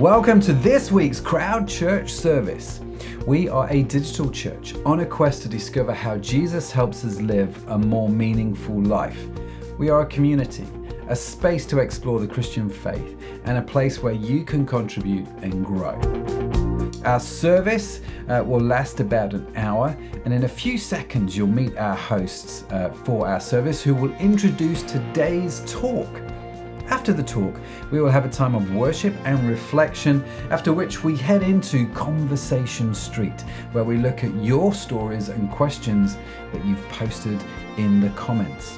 Welcome to this week's Crowd Church service. We are a digital church on a quest to discover how Jesus helps us live a more meaningful life. We are a community, a space to explore the Christian faith, and a place where you can contribute and grow. Our service uh, will last about an hour, and in a few seconds, you'll meet our hosts uh, for our service who will introduce today's talk. After the talk, we will have a time of worship and reflection, after which we head into Conversation Street, where we look at your stories and questions that you've posted in the comments.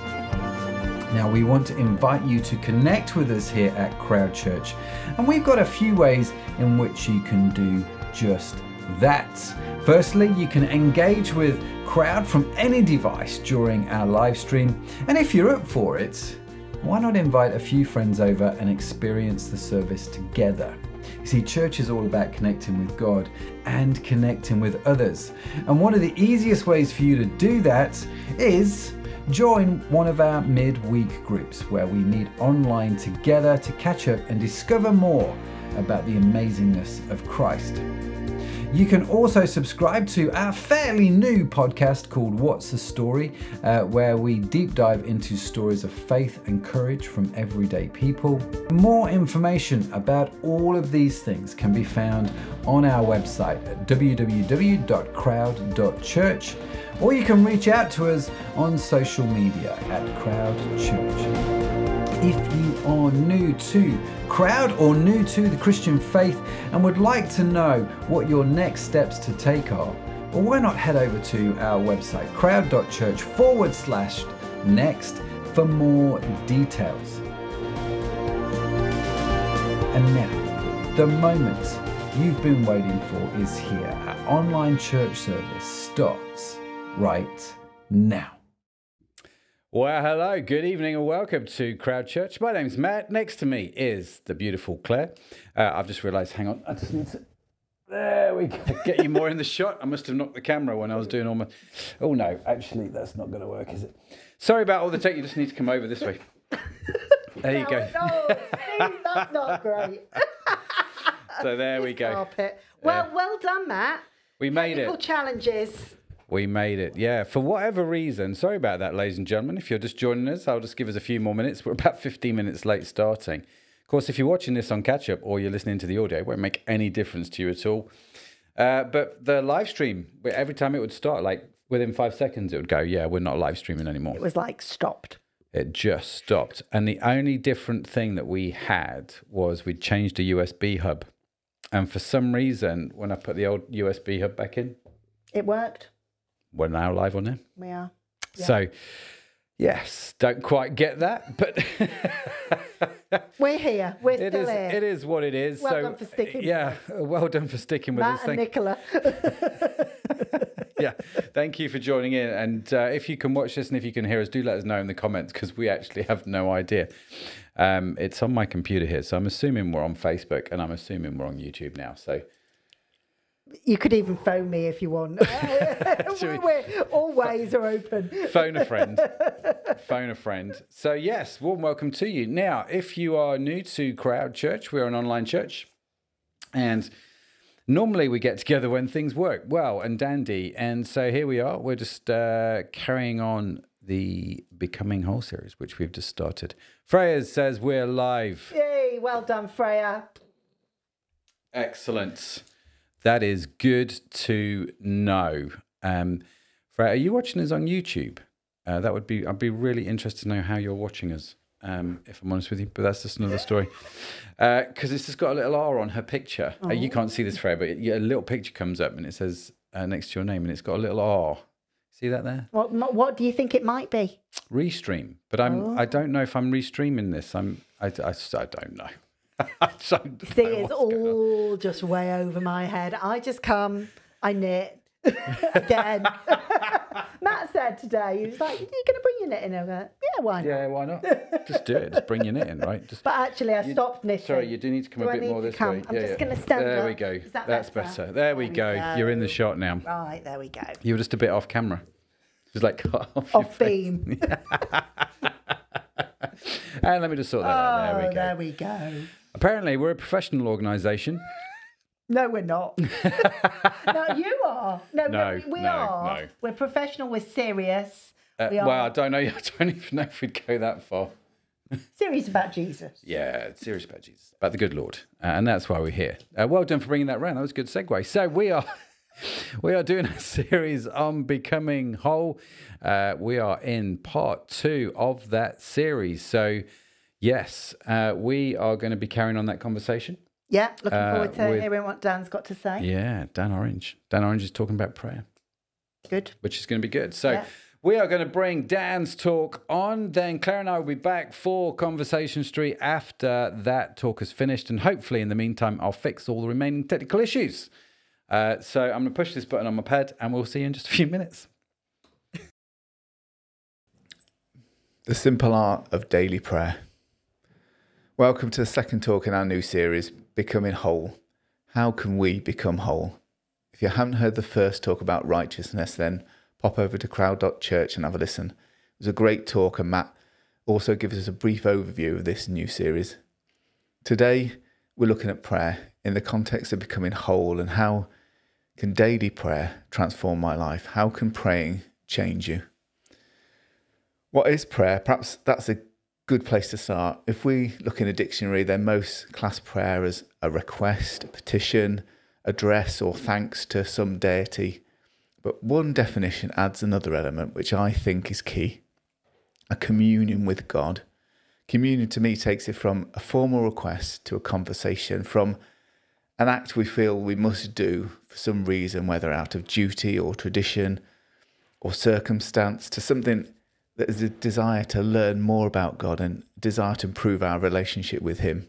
Now, we want to invite you to connect with us here at Crowd Church, and we've got a few ways in which you can do just that. Firstly, you can engage with Crowd from any device during our live stream, and if you're up for it, why not invite a few friends over and experience the service together? You see, church is all about connecting with God and connecting with others. And one of the easiest ways for you to do that is join one of our midweek groups where we meet online together to catch up and discover more about the amazingness of Christ. You can also subscribe to our fairly new podcast called What's the Story, uh, where we deep dive into stories of faith and courage from everyday people. More information about all of these things can be found on our website at www.crowd.church, or you can reach out to us on social media at Crowd Church if you are new to crowd or new to the Christian faith and would like to know what your next steps to take are, well, why not head over to our website, crowd.church forward slash next, for more details. And now, the moment you've been waiting for is here. Our online church service starts right now. Well, hello, good evening, and welcome to Crowd Church. My name's Matt. Next to me is the beautiful Claire. Uh, I've just realised, hang on, I just need to. There we go. Get you more in the shot. I must have knocked the camera when I was doing all my. Oh no, actually, that's not going to work, is it? Sorry about all the tech. You just need to come over this way. There you go. No, that's not great. So there we go. Carpet. Well, well done, Matt. We made Technical it. challenges. We made it. Yeah. For whatever reason, sorry about that, ladies and gentlemen. If you're just joining us, I'll just give us a few more minutes. We're about 15 minutes late starting. Of course, if you're watching this on catch up or you're listening to the audio, it won't make any difference to you at all. Uh, but the live stream, every time it would start, like within five seconds, it would go, Yeah, we're not live streaming anymore. It was like stopped. It just stopped. And the only different thing that we had was we'd changed a USB hub. And for some reason, when I put the old USB hub back in, It worked. We're now live on there. We are. So, yes, don't quite get that, but We're here. We're it still is here. it is what it is. Well so, done for sticking Yeah, well done for sticking with Matt us. and Nicola. yeah, thank you for joining in. And uh, if you can watch this and if you can hear us, do let us know in the comments because we actually have no idea. Um, it's on my computer here, so I'm assuming we're on Facebook and I'm assuming we're on YouTube now. So. You could even phone me if you want. we- We're, all ways are open. phone a friend. Phone a friend. So yes warm welcome to you. Now if you are new to crowd church we're an online church and normally we get together when things work. Well and dandy. And so here we are. We're just uh, carrying on the becoming whole series which we've just started. Freya says we're live. Yay, well done, Freya. excellent that is good to know um, freya are you watching us on youtube uh, that would be. I'd be really interested to know how you're watching us. Um, if I'm honest with you, but that's just another story. Because it's just got a little R on her picture. Uh, you can't see this, Freya, but a little picture comes up and it says uh, next to your name, and it's got a little R. See that there? What, what do you think it might be? Restream. But I'm. I don't know if I'm restreaming this. I'm. I. I, I don't know. Don't See, it's all just way over my head. I just come, I knit again. Matt said today, he was like, You're going to bring your knitting? Went, Yeah, why not? Yeah, why not? Just do it. Just bring your knit in, right? Just. But actually, I stopped knitting. Sorry, you do need to come Do a bit more to this come? way. I'm just gonna stand up. There we go. That That's better? better. There we There go. we go. You're in the shot now. Right, there we go. You were just a bit off camera. Just like cut off, Off beam. And let me just sort that out. There Oh, we go. there we go. Apparently, we're a professional organisation. No, we're not. no, you are. No, No, we, we no, are. no. We're professional. We're serious. Uh, we are well, I don't know. I don't even know if we'd go that far. serious about Jesus. Yeah, serious about Jesus, about the good Lord, uh, and that's why we're here. Uh, well done for bringing that round. That was a good segue. So we are. We are doing a series on becoming whole. Uh, we are in part two of that series. So, yes, uh, we are going to be carrying on that conversation. Yeah, looking Uh, forward to with- hearing what Dan's got to say. Yeah, Dan Orange. Dan Orange is talking about prayer. Good. which is going to be good. So Yeah. we are going to bring Dan's talk on. Then Claire and I will be back for Conversation Street after that talk is finished. And hopefully, in the meantime, I'll fix all the remaining technical issues. Uh, so I'm going to push this button on my pad and we'll see you in just a few minutes. The Simple Art of Daily Prayer. Welcome to the second talk in our new series, Becoming Whole. How can we become whole? If you haven't heard the first talk about righteousness, then pop over to crowd.church and have a listen. It was a great talk, and Matt also gives us a brief overview of this new series. Today, we're looking at prayer in the context of becoming whole and how can daily prayer transform my life? How can praying change you? What is prayer? Perhaps that's a good place to start. If we look in a dictionary, then most class prayer as a request, a petition, address, or thanks to some deity. But one definition adds another element, which I think is key a communion with God. Communion to me takes it from a formal request to a conversation, from an act we feel we must do for some reason, whether out of duty or tradition or circumstance, to something that is a desire to learn more about God and desire to improve our relationship with Him.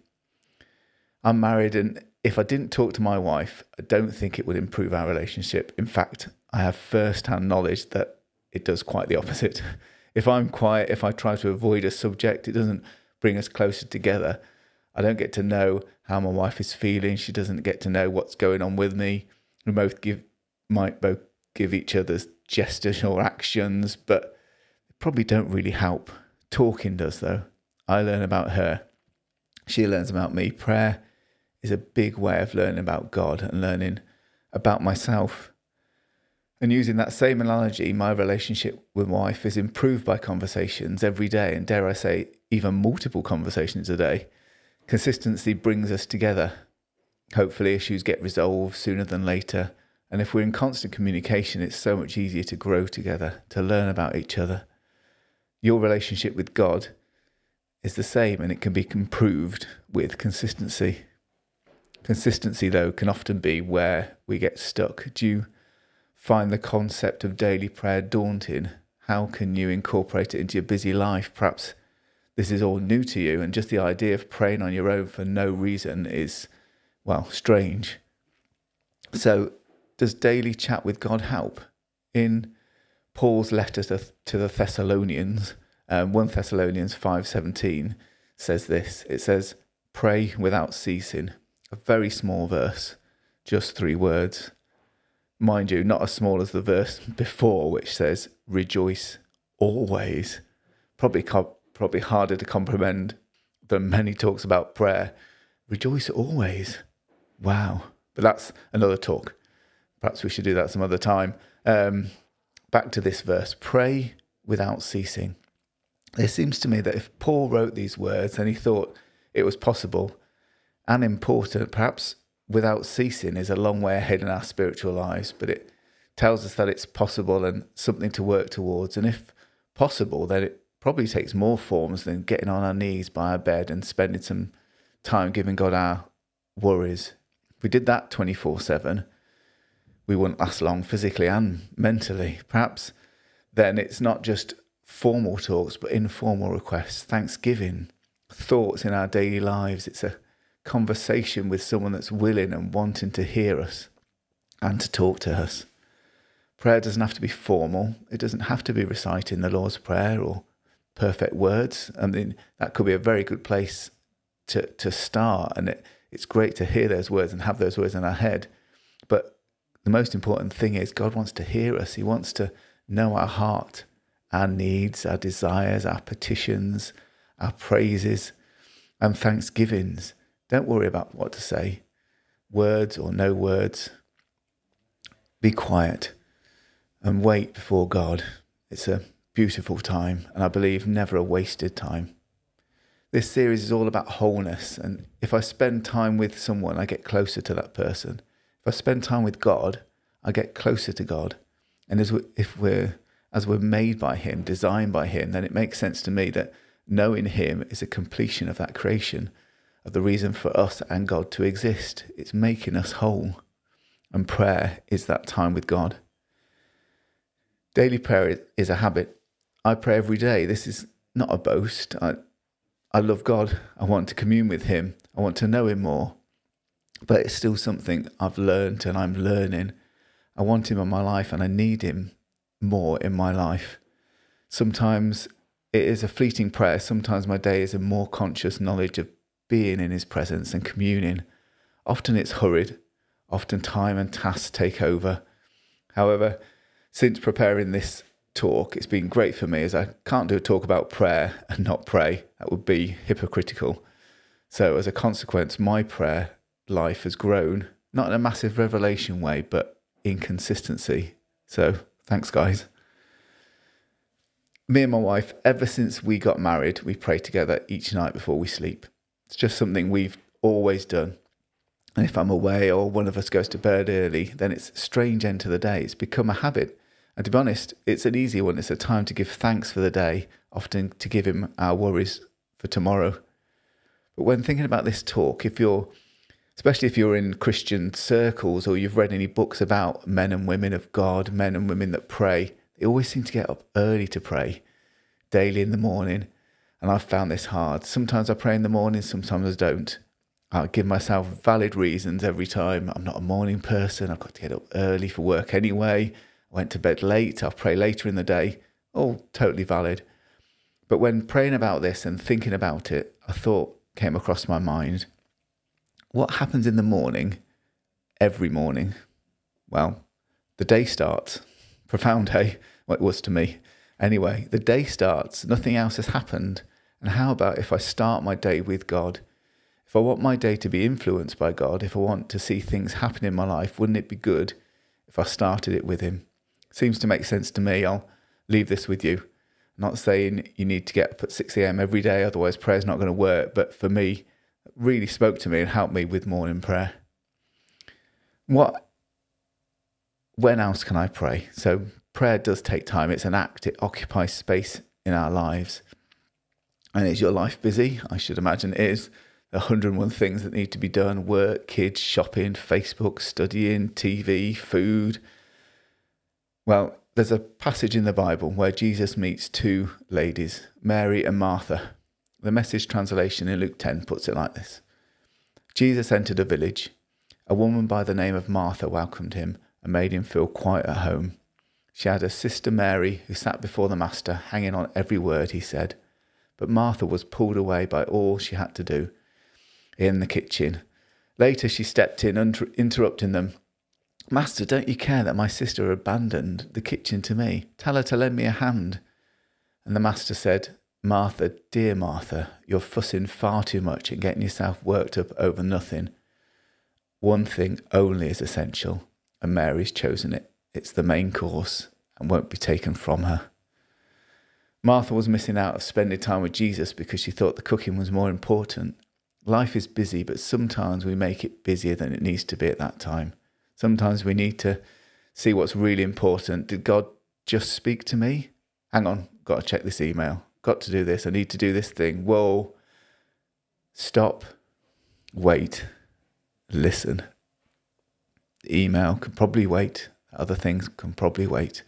I'm married, and if I didn't talk to my wife, I don't think it would improve our relationship. In fact, I have first hand knowledge that it does quite the opposite. If I'm quiet, if I try to avoid a subject, it doesn't bring us closer together. I don't get to know how my wife is feeling. She doesn't get to know what's going on with me. We both give might both give each other's gestures or actions, but probably don't really help. Talking does though. I learn about her. She learns about me. Prayer is a big way of learning about God and learning about myself. And using that same analogy, my relationship with my wife is improved by conversations every day, and dare I say, even multiple conversations a day. Consistency brings us together. Hopefully, issues get resolved sooner than later. And if we're in constant communication, it's so much easier to grow together, to learn about each other. Your relationship with God is the same, and it can be improved with consistency. Consistency, though, can often be where we get stuck. Do you find the concept of daily prayer daunting? How can you incorporate it into your busy life? Perhaps this is all new to you, and just the idea of praying on your own for no reason is, well, strange. So, does daily chat with God help? In Paul's letter to, to the Thessalonians, um, 1 Thessalonians 5.17 says this. It says, pray without ceasing. A very small verse, just three words. Mind you, not as small as the verse before, which says, rejoice always. Probably, probably harder to comprehend than many talks about prayer. Rejoice always. Wow. But that's another talk. Perhaps we should do that some other time. Um, back to this verse pray without ceasing. It seems to me that if Paul wrote these words and he thought it was possible and important, perhaps without ceasing is a long way ahead in our spiritual lives, but it tells us that it's possible and something to work towards. And if possible, then it probably takes more forms than getting on our knees by our bed and spending some time giving God our worries. We did that 24 7, we wouldn't last long physically and mentally. Perhaps then it's not just formal talks, but informal requests, thanksgiving, thoughts in our daily lives. It's a conversation with someone that's willing and wanting to hear us and to talk to us. Prayer doesn't have to be formal, it doesn't have to be reciting the Lord's Prayer or perfect words. I mean, that could be a very good place to, to start. And it, it's great to hear those words and have those words in our head. But the most important thing is God wants to hear us. He wants to know our heart, our needs, our desires, our petitions, our praises, and thanksgivings. Don't worry about what to say, words or no words. Be quiet and wait before God. It's a beautiful time, and I believe never a wasted time. This series is all about wholeness, and if I spend time with someone, I get closer to that person. If I spend time with God, I get closer to God. And as we, if we're as we're made by Him, designed by Him, then it makes sense to me that knowing Him is a completion of that creation, of the reason for us and God to exist. It's making us whole. And prayer is that time with God. Daily prayer is a habit. I pray every day. This is not a boast. I, I love God. I want to commune with Him. I want to know Him more. But it's still something I've learned and I'm learning. I want Him in my life and I need Him more in my life. Sometimes it is a fleeting prayer. Sometimes my day is a more conscious knowledge of being in His presence and communing. Often it's hurried. Often time and tasks take over. However, since preparing this talk, it's been great for me as I can't do a talk about prayer and not pray. That would be hypocritical. So, as a consequence, my prayer life has grown, not in a massive revelation way, but in consistency. So, thanks, guys. Me and my wife, ever since we got married, we pray together each night before we sleep. It's just something we've always done. And if I'm away or one of us goes to bed early, then it's strange end to the day. It's become a habit. And to be honest, it's an easy one. It's a time to give thanks for the day, often to give him our worries for tomorrow. But when thinking about this talk, if you're, especially if you're in Christian circles or you've read any books about men and women of God, men and women that pray, they always seem to get up early to pray, daily in the morning. And I've found this hard. Sometimes I pray in the morning, sometimes I don't. I give myself valid reasons every time. I'm not a morning person. I've got to get up early for work anyway. I went to bed late. I'll pray later in the day. All totally valid. But when praying about this and thinking about it, a thought came across my mind. What happens in the morning, every morning? Well, the day starts. Profound, hey? Well, it was to me. Anyway, the day starts. Nothing else has happened. And how about if I start my day with God? If I want my day to be influenced by God, if I want to see things happen in my life, wouldn't it be good if I started it with Him? Seems to make sense to me. I'll leave this with you. I'm not saying you need to get up at 6 a.m. every day, otherwise, prayer's not going to work. But for me, really spoke to me and helped me with morning prayer. What, when else can I pray? So, prayer does take time. It's an act, it occupies space in our lives. And is your life busy? I should imagine it is. 101 things that need to be done work, kids, shopping, Facebook, studying, TV, food. Well, there's a passage in the Bible where Jesus meets two ladies, Mary and Martha. The message translation in Luke 10 puts it like this Jesus entered a village. A woman by the name of Martha welcomed him and made him feel quite at home. She had a sister Mary who sat before the Master, hanging on every word he said. But Martha was pulled away by all she had to do in the kitchen. Later, she stepped in, unter- interrupting them. Master, don't you care that my sister abandoned the kitchen to me? Tell her to lend me a hand. And the master said, Martha, dear Martha, you're fussing far too much and getting yourself worked up over nothing. One thing only is essential, and Mary's chosen it. It's the main course and won't be taken from her. Martha was missing out of spending time with Jesus because she thought the cooking was more important. Life is busy, but sometimes we make it busier than it needs to be at that time. Sometimes we need to see what's really important. Did God just speak to me? Hang on, got to check this email. Got to do this. I need to do this thing. Whoa. Stop. Wait. Listen. Email can probably wait. Other things can probably wait.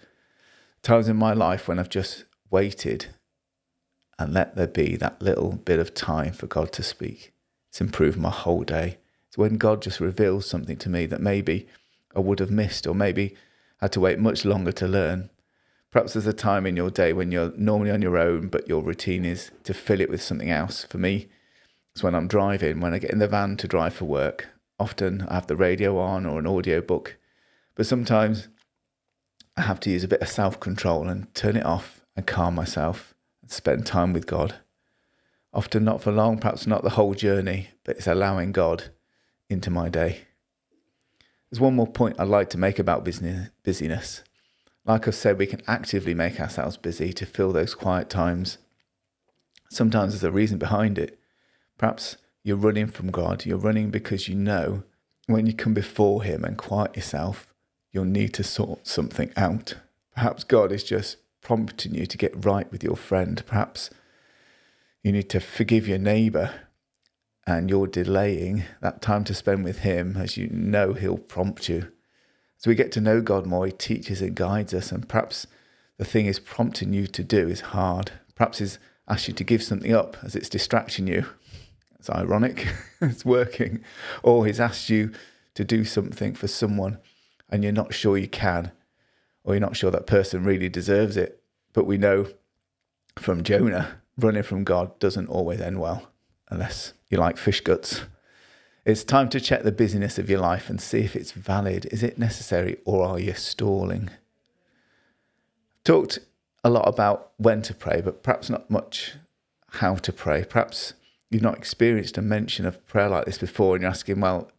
Times in my life when I've just waited and let there be that little bit of time for God to speak. It's improved my whole day. It's when God just reveals something to me that maybe I would have missed or maybe had to wait much longer to learn. Perhaps there's a time in your day when you're normally on your own, but your routine is to fill it with something else. For me, it's when I'm driving, when I get in the van to drive for work. Often I have the radio on or an audio book, but sometimes I have to use a bit of self control and turn it off and calm myself and spend time with God. Often not for long, perhaps not the whole journey, but it's allowing God into my day. There's one more point I'd like to make about busyness. Like I've said, we can actively make ourselves busy to fill those quiet times. Sometimes there's a reason behind it. Perhaps you're running from God. You're running because you know when you come before Him and quiet yourself, you'll need to sort something out. Perhaps God is just prompting you to get right with your friend. Perhaps you need to forgive your neighbor and you're delaying that time to spend with Him as you know He'll prompt you. As we get to know God more, He teaches and guides us, and perhaps the thing He's prompting you to do is hard. Perhaps He's asked you to give something up as it's distracting you. It's ironic, it's working. Or He's asked you to do something for someone and you're not sure you can, or you're not sure that person really deserves it. But we know from Jonah, running from God doesn't always end well, unless you like fish guts. It's time to check the busyness of your life and see if it's valid. Is it necessary or are you stalling? Talked a lot about when to pray, but perhaps not much how to pray. Perhaps you've not experienced a mention of prayer like this before and you're asking, well,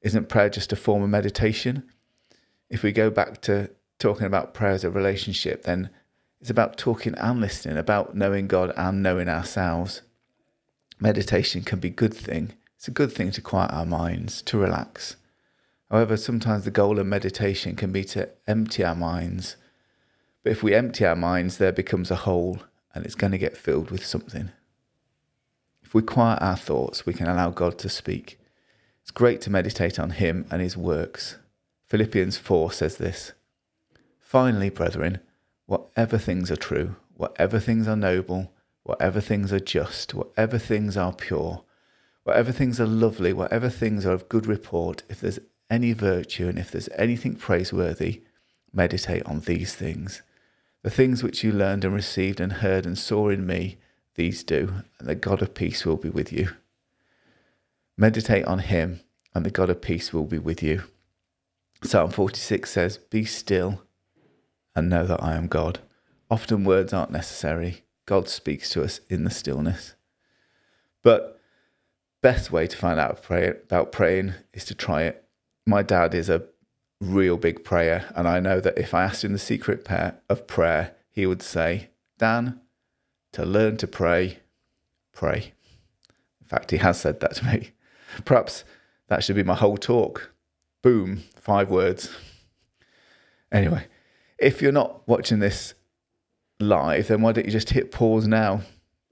isn't prayer just a form of meditation? If we go back to talking about prayer as a relationship, then it's about talking and listening, about knowing God and knowing ourselves. Meditation can be a good thing it's a good thing to quiet our minds, to relax. However, sometimes the goal of meditation can be to empty our minds. But if we empty our minds, there becomes a hole and it's going to get filled with something. If we quiet our thoughts, we can allow God to speak. It's great to meditate on Him and His works. Philippians 4 says this Finally, brethren, whatever things are true, whatever things are noble, whatever things are just, whatever things are pure, whatever things are lovely, whatever things are of good report, if there's any virtue and if there's anything praiseworthy, meditate on these things. The things which you learned and received and heard and saw in me, these do, and the God of peace will be with you. Meditate on him, and the God of peace will be with you. Psalm 46 says, Be still and know that I am God. Often words aren't necessary. God speaks to us in the stillness. But best way to find out pray, about praying is to try it. My dad is a real big prayer, and I know that if I asked him the secret of prayer, he would say, Dan, to learn to pray, pray. In fact, he has said that to me. Perhaps that should be my whole talk. Boom, five words. Anyway, if you're not watching this live, then why don't you just hit pause now?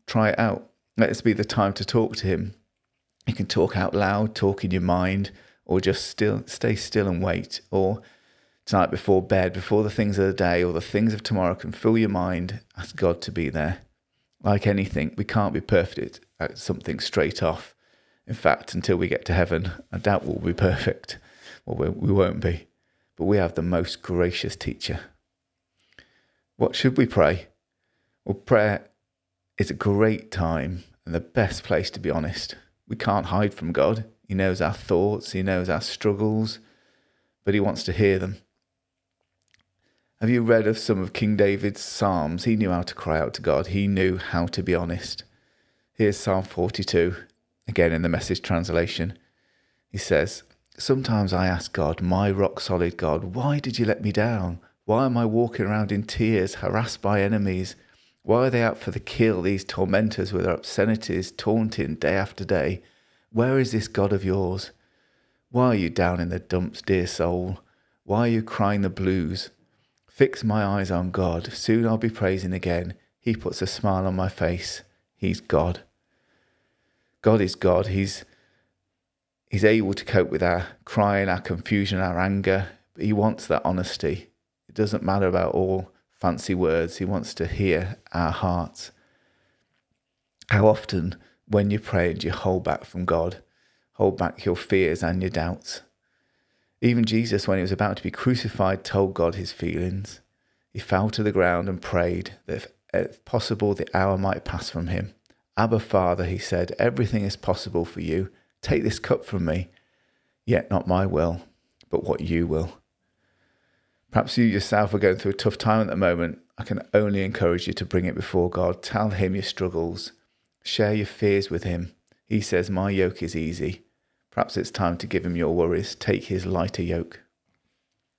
Try it out. Let this be the time to talk to him. You can talk out loud, talk in your mind, or just still stay still and wait. Or tonight before bed, before the things of the day or the things of tomorrow can fill your mind, ask God to be there. Like anything, we can't be perfect at something straight off. In fact, until we get to heaven, I doubt we'll be perfect. Well, we won't be. But we have the most gracious teacher. What should we pray? Well, prayer is a great time and the best place to be honest. We can't hide from God. He knows our thoughts, He knows our struggles, but He wants to hear them. Have you read of some of King David's Psalms? He knew how to cry out to God, he knew how to be honest. Here's Psalm 42, again in the message translation. He says, Sometimes I ask God, my rock solid God, why did you let me down? Why am I walking around in tears, harassed by enemies? Why are they out for the kill, these tormentors with their obscenities, taunting day after day? Where is this God of yours? Why are you down in the dumps, dear soul? Why are you crying the blues? Fix my eyes on God. Soon I'll be praising again. He puts a smile on my face. He's God. God is God. He's He's able to cope with our crying, our confusion, our anger. But he wants that honesty. It doesn't matter about all fancy words. He wants to hear our hearts. How often, when you pray, do you hold back from God? Hold back your fears and your doubts. Even Jesus, when he was about to be crucified, told God his feelings. He fell to the ground and prayed that if, if possible, the hour might pass from him. Abba, Father, he said, everything is possible for you. Take this cup from me, yet not my will, but what you will. Perhaps you yourself are going through a tough time at the moment. I can only encourage you to bring it before God. Tell Him your struggles. Share your fears with him. He says, My yoke is easy. Perhaps it's time to give him your worries. Take his lighter yoke.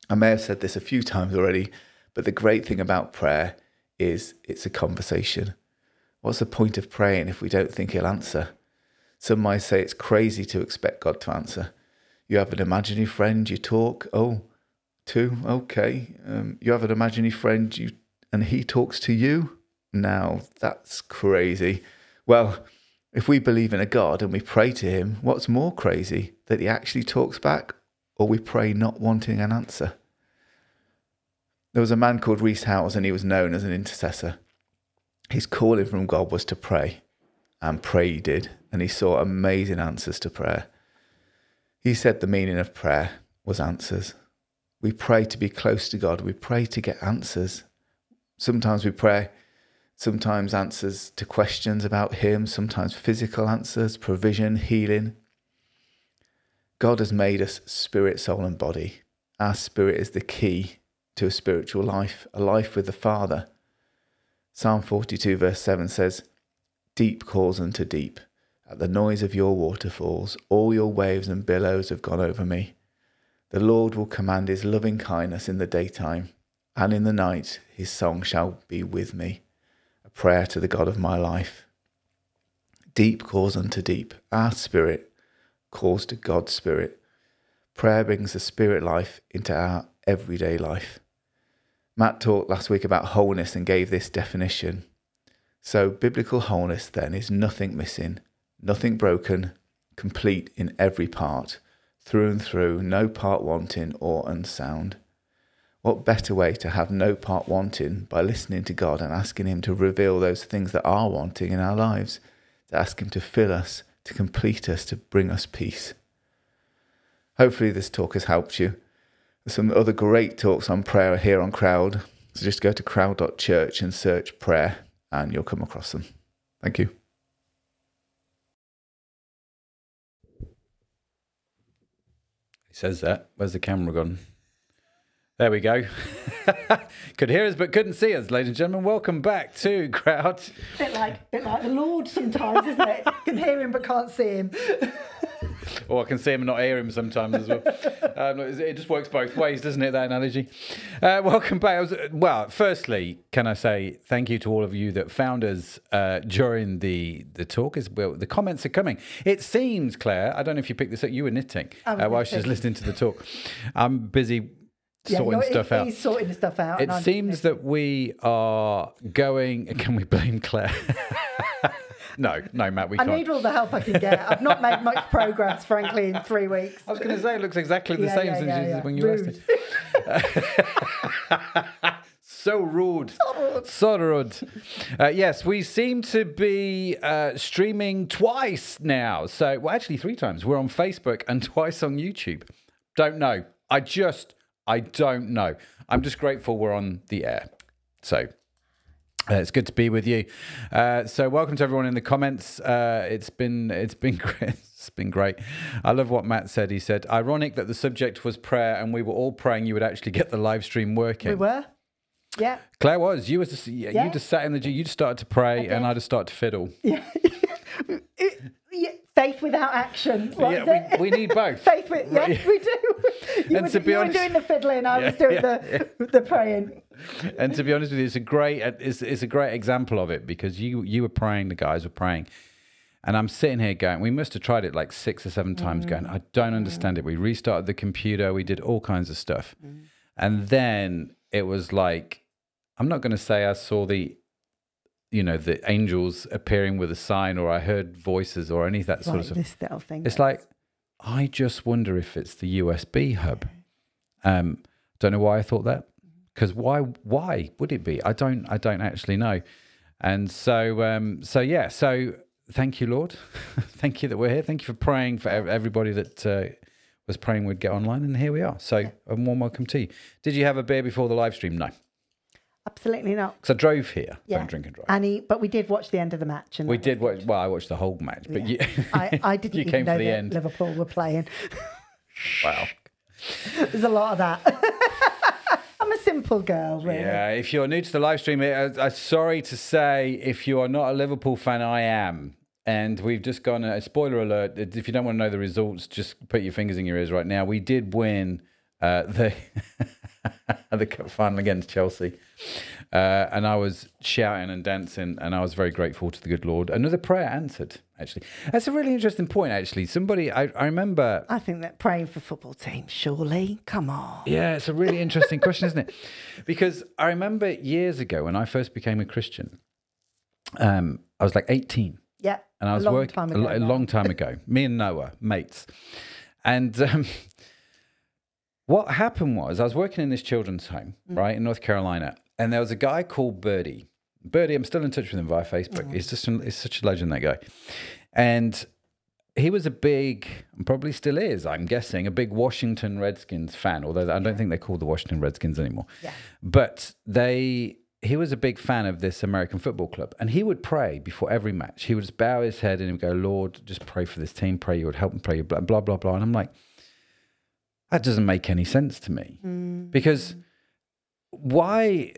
I may have said this a few times already, but the great thing about prayer is it's a conversation. What's the point of praying if we don't think he'll answer? Some might say it's crazy to expect God to answer. You have an imaginary friend, you talk, oh, two, okay. Um, you have an imaginary friend, you and he talks to you. Now that's crazy. Well, if we believe in a God and we pray to him, what's more crazy that he actually talks back, or we pray not wanting an answer? There was a man called Rees Howells, and he was known as an intercessor. His calling from God was to pray, and pray he did, and he saw amazing answers to prayer. He said the meaning of prayer was answers. We pray to be close to God, we pray to get answers. Sometimes we pray, sometimes answers to questions about Him, sometimes physical answers, provision, healing. God has made us spirit, soul, and body. Our spirit is the key to a spiritual life, a life with the Father. Psalm 42, verse 7 says, Deep calls unto deep. At the noise of your waterfalls, all your waves and billows have gone over me. The Lord will command his loving kindness in the daytime, and in the night his song shall be with me, a prayer to the God of my life. Deep calls unto deep. Our spirit calls to God's spirit. Prayer brings the spirit life into our everyday life. Matt talked last week about wholeness and gave this definition. So, biblical wholeness then is nothing missing, nothing broken, complete in every part, through and through, no part wanting or unsound. What better way to have no part wanting by listening to God and asking Him to reveal those things that are wanting in our lives, to ask Him to fill us, to complete us, to bring us peace? Hopefully, this talk has helped you. There's some other great talks on prayer here on Crowd. So just go to crowd.church and search prayer, and you'll come across them. Thank you. He says that. Where's the camera gone? There we go. Could hear us but couldn't see us, ladies and gentlemen. Welcome back to Crowd. bit like bit like the Lord sometimes, isn't it? Can hear him but can't see him. Or I can see him and not hear him sometimes as well. um, it just works both ways, doesn't it, that analogy? Uh, welcome back. I was, well, firstly, can I say thank you to all of you that found us uh, during the, the talk? As well, the comments are coming. It seems, Claire, I don't know if you picked this up, you were knitting uh, while she was listening to the talk. I'm busy sorting you're- stuff he- out. He's sorting stuff out. It seems that we are going. Can we blame Claire? no, no, Matt, we I can't. need all the help I can get. I've not made much progress, frankly, in three weeks. I was going to say it looks exactly the Yeah, same yeah, since yeah, you- yeah. when you asked it. so rude. So rude. Uh, yes, we seem to be uh, streaming twice now. So, well, actually, three times. We're on Facebook and twice on YouTube. Don't know. I just, I don't know. I'm just grateful we're on the air. So, uh, it's good to be with you. Uh, so, welcome to everyone in the comments. Uh, it's been it's been great. It's been great. I love what Matt said. He said, "Ironic that the subject was prayer, and we were all praying you would actually get the live stream working." We were. Yeah. Claire was. You was. Just, yeah. You just sat in the. You just started to pray, and I just started to fiddle. Yeah. Faith without action. What yeah, we, we need both. Faith with yeah, we do. You, And were, to be you were doing the fiddling, I was doing yeah, the the praying. and to be honest with you, it's a great it's, it's a great example of it because you you were praying, the guys were praying, and I'm sitting here going, we must have tried it like six or seven times, mm. going, I don't understand it. We restarted the computer, we did all kinds of stuff, mm. and then it was like, I'm not going to say I saw the. You know the angels appearing with a sign, or I heard voices, or any of that sort of this little thing. It's like, I just wonder if it's the USB hub. Um, don't know why I thought that. Because why? Why would it be? I don't. I don't actually know. And so, um, so yeah. So thank you, Lord. thank you that we're here. Thank you for praying for everybody that uh, was praying we'd get online, and here we are. So a warm welcome to you. Did you have a beer before the live stream? No, Absolutely not. because I drove here. Yeah. Don't drink and drive. And he, but we did watch the end of the match, and we did watch. Well, I watched the whole match, but you, I, I didn't you even came know for the that end. Liverpool were playing. Wow. There's a lot of that. I'm a simple girl, really. Yeah, if you're new to the live stream, uh, I'm sorry to say, if you are not a Liverpool fan, I am. And we've just gone, a spoiler alert, if you don't want to know the results, just put your fingers in your ears right now. We did win uh, the, the cup final against Chelsea. Uh, and I was shouting and dancing, and I was very grateful to the good Lord. Another prayer answered, actually. That's a really interesting point, actually. Somebody, I, I remember I think that praying for football teams, surely. Come on. Yeah, it's a really interesting question, isn't it? Because I remember years ago when I first became a Christian, um, I was like 18 Yeah. and I was working time a, ago lo- a long time ago. Me and Noah, mates. And um, what happened was I was working in this children's home, Mm. right, in North Carolina, and there was a guy called Birdie. Birdie, I'm still in touch with him via Facebook. Mm. He's just an, he's such a legend, that guy. And he was a big, probably still is, I'm guessing, a big Washington Redskins fan. Although I don't think they're called the Washington Redskins anymore. Yeah. But they, he was a big fan of this American football club, and he would pray before every match. He would just bow his head and he would go, "Lord, just pray for this team. Pray you would help them. Pray you blah blah blah blah." And I'm like, that doesn't make any sense to me mm. because mm. why?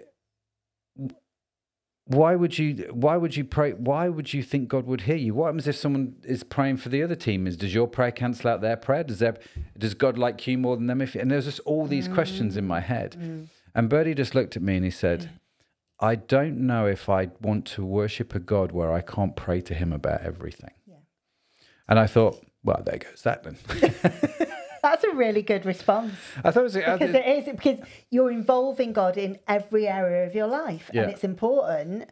Why would you? Why would you pray? Why would you think God would hear you? What happens if someone is praying for the other team? Is does your prayer cancel out their prayer? Does their, does God like you more than them? If and there's just all these mm. questions in my head, and Birdie just looked at me and he said, "I don't know if I want to worship a God where I can't pray to Him about everything." And I thought, well, there goes that then. That's a really good response. I thought it was. Because it is, because you're involving God in every area of your life. Yeah. And it's important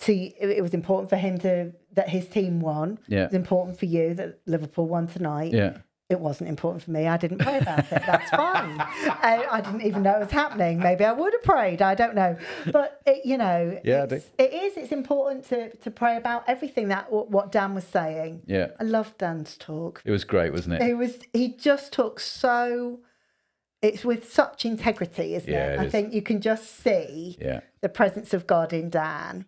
to, it was important for him to, that his team won. Yeah. It was important for you that Liverpool won tonight. yeah. It wasn't important for me. I didn't pray about it. That's fine. I, I didn't even know it was happening. Maybe I would have prayed. I don't know. But it, you know, Yeah, it's, it is. It's important to to pray about everything that what Dan was saying. Yeah. I love Dan's talk. It was great, wasn't it? He was. He just talks so. It's with such integrity, isn't Yeah, it? it I is. think you can just see Yeah. the presence of God in Dan.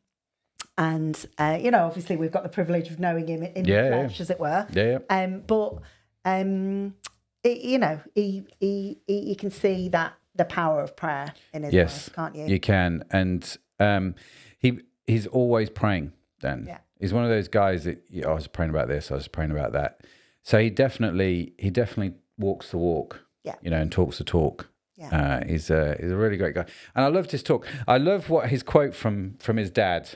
And uh, you know, obviously, we've got the privilege of knowing him in Yeah, the yeah. flesh, as it were. Yeah. yeah. Um, but um, it, you know, he, he, he, you can see that the power of prayer in his Yes, life, can't you? You can, and um, he he's always praying. Dan, Yeah. he's one of those guys that yeah, I was praying about this, I was praying about that. So he definitely he definitely walks the walk. Yeah. you know, and talks the talk. Yeah. Uh, he's a he's a really great guy, and I loved his talk. I love what his quote from from his dad.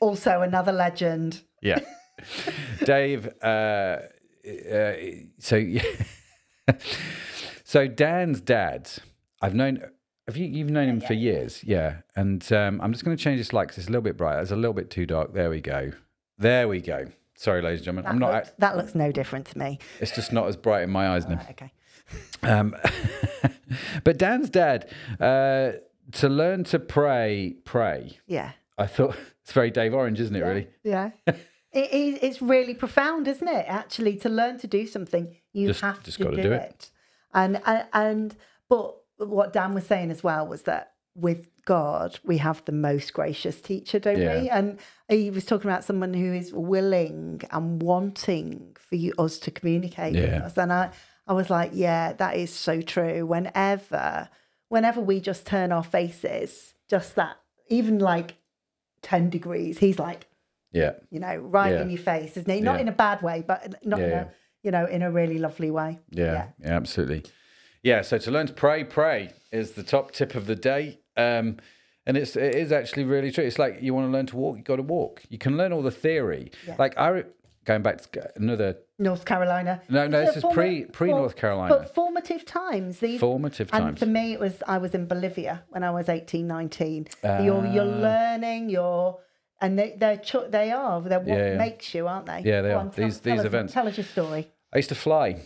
Also, another legend. Yeah. Dave, uh, uh, so so Dan's dad, I've known. Have you you've known him for years? Yeah, and um, I'm just going to change this light because it's a little bit bright. It's a little bit too dark. There we go. There we go. Sorry, ladies and gentlemen. That, I'm not. looks, that looks no different to me. It's just not as bright in my eyes now. Right, okay. Um, but Dan's dad, uh, to learn to pray, pray. Yeah. I thought it's very Dave Orange, isn't it? Really? Yeah. It, it, it's really profound, isn't it? Actually, to learn to do something, you Just- have just to do, do it. it. And, and and but what Dan was saying as well was that with God, we have the most gracious teacher, don't we? And he was talking about someone who is willing and wanting for you us to communicate with us. And I, I was like, yeah, that is so true. Whenever, whenever we just turn our faces, just that, even like ten degrees, he's like, Yeah. you know, right Yeah. in your face, isn't he? Not Yeah. in a bad way, but not in a, you know, in a really lovely way. Yeah, yeah, absolutely. Yeah, so to learn to pray, pray is the top tip of the day. Um, and it's it is actually really true. It's like you want to learn to walk, you got to walk. You can learn all the theory. Like I re- going back to another North Carolina. No, no, So this is forma- pre- pre-North Carolina. But formative times. These formative and times. for me, it was I was in Bolivia when I was 18, 19. you're you're Ah. learning. You're and they they're cho- they are they're what Yeah, yeah. makes you, aren't they? Yeah, they Go are. on, tell- These- tell these us- events. Tell us your story. I used to fly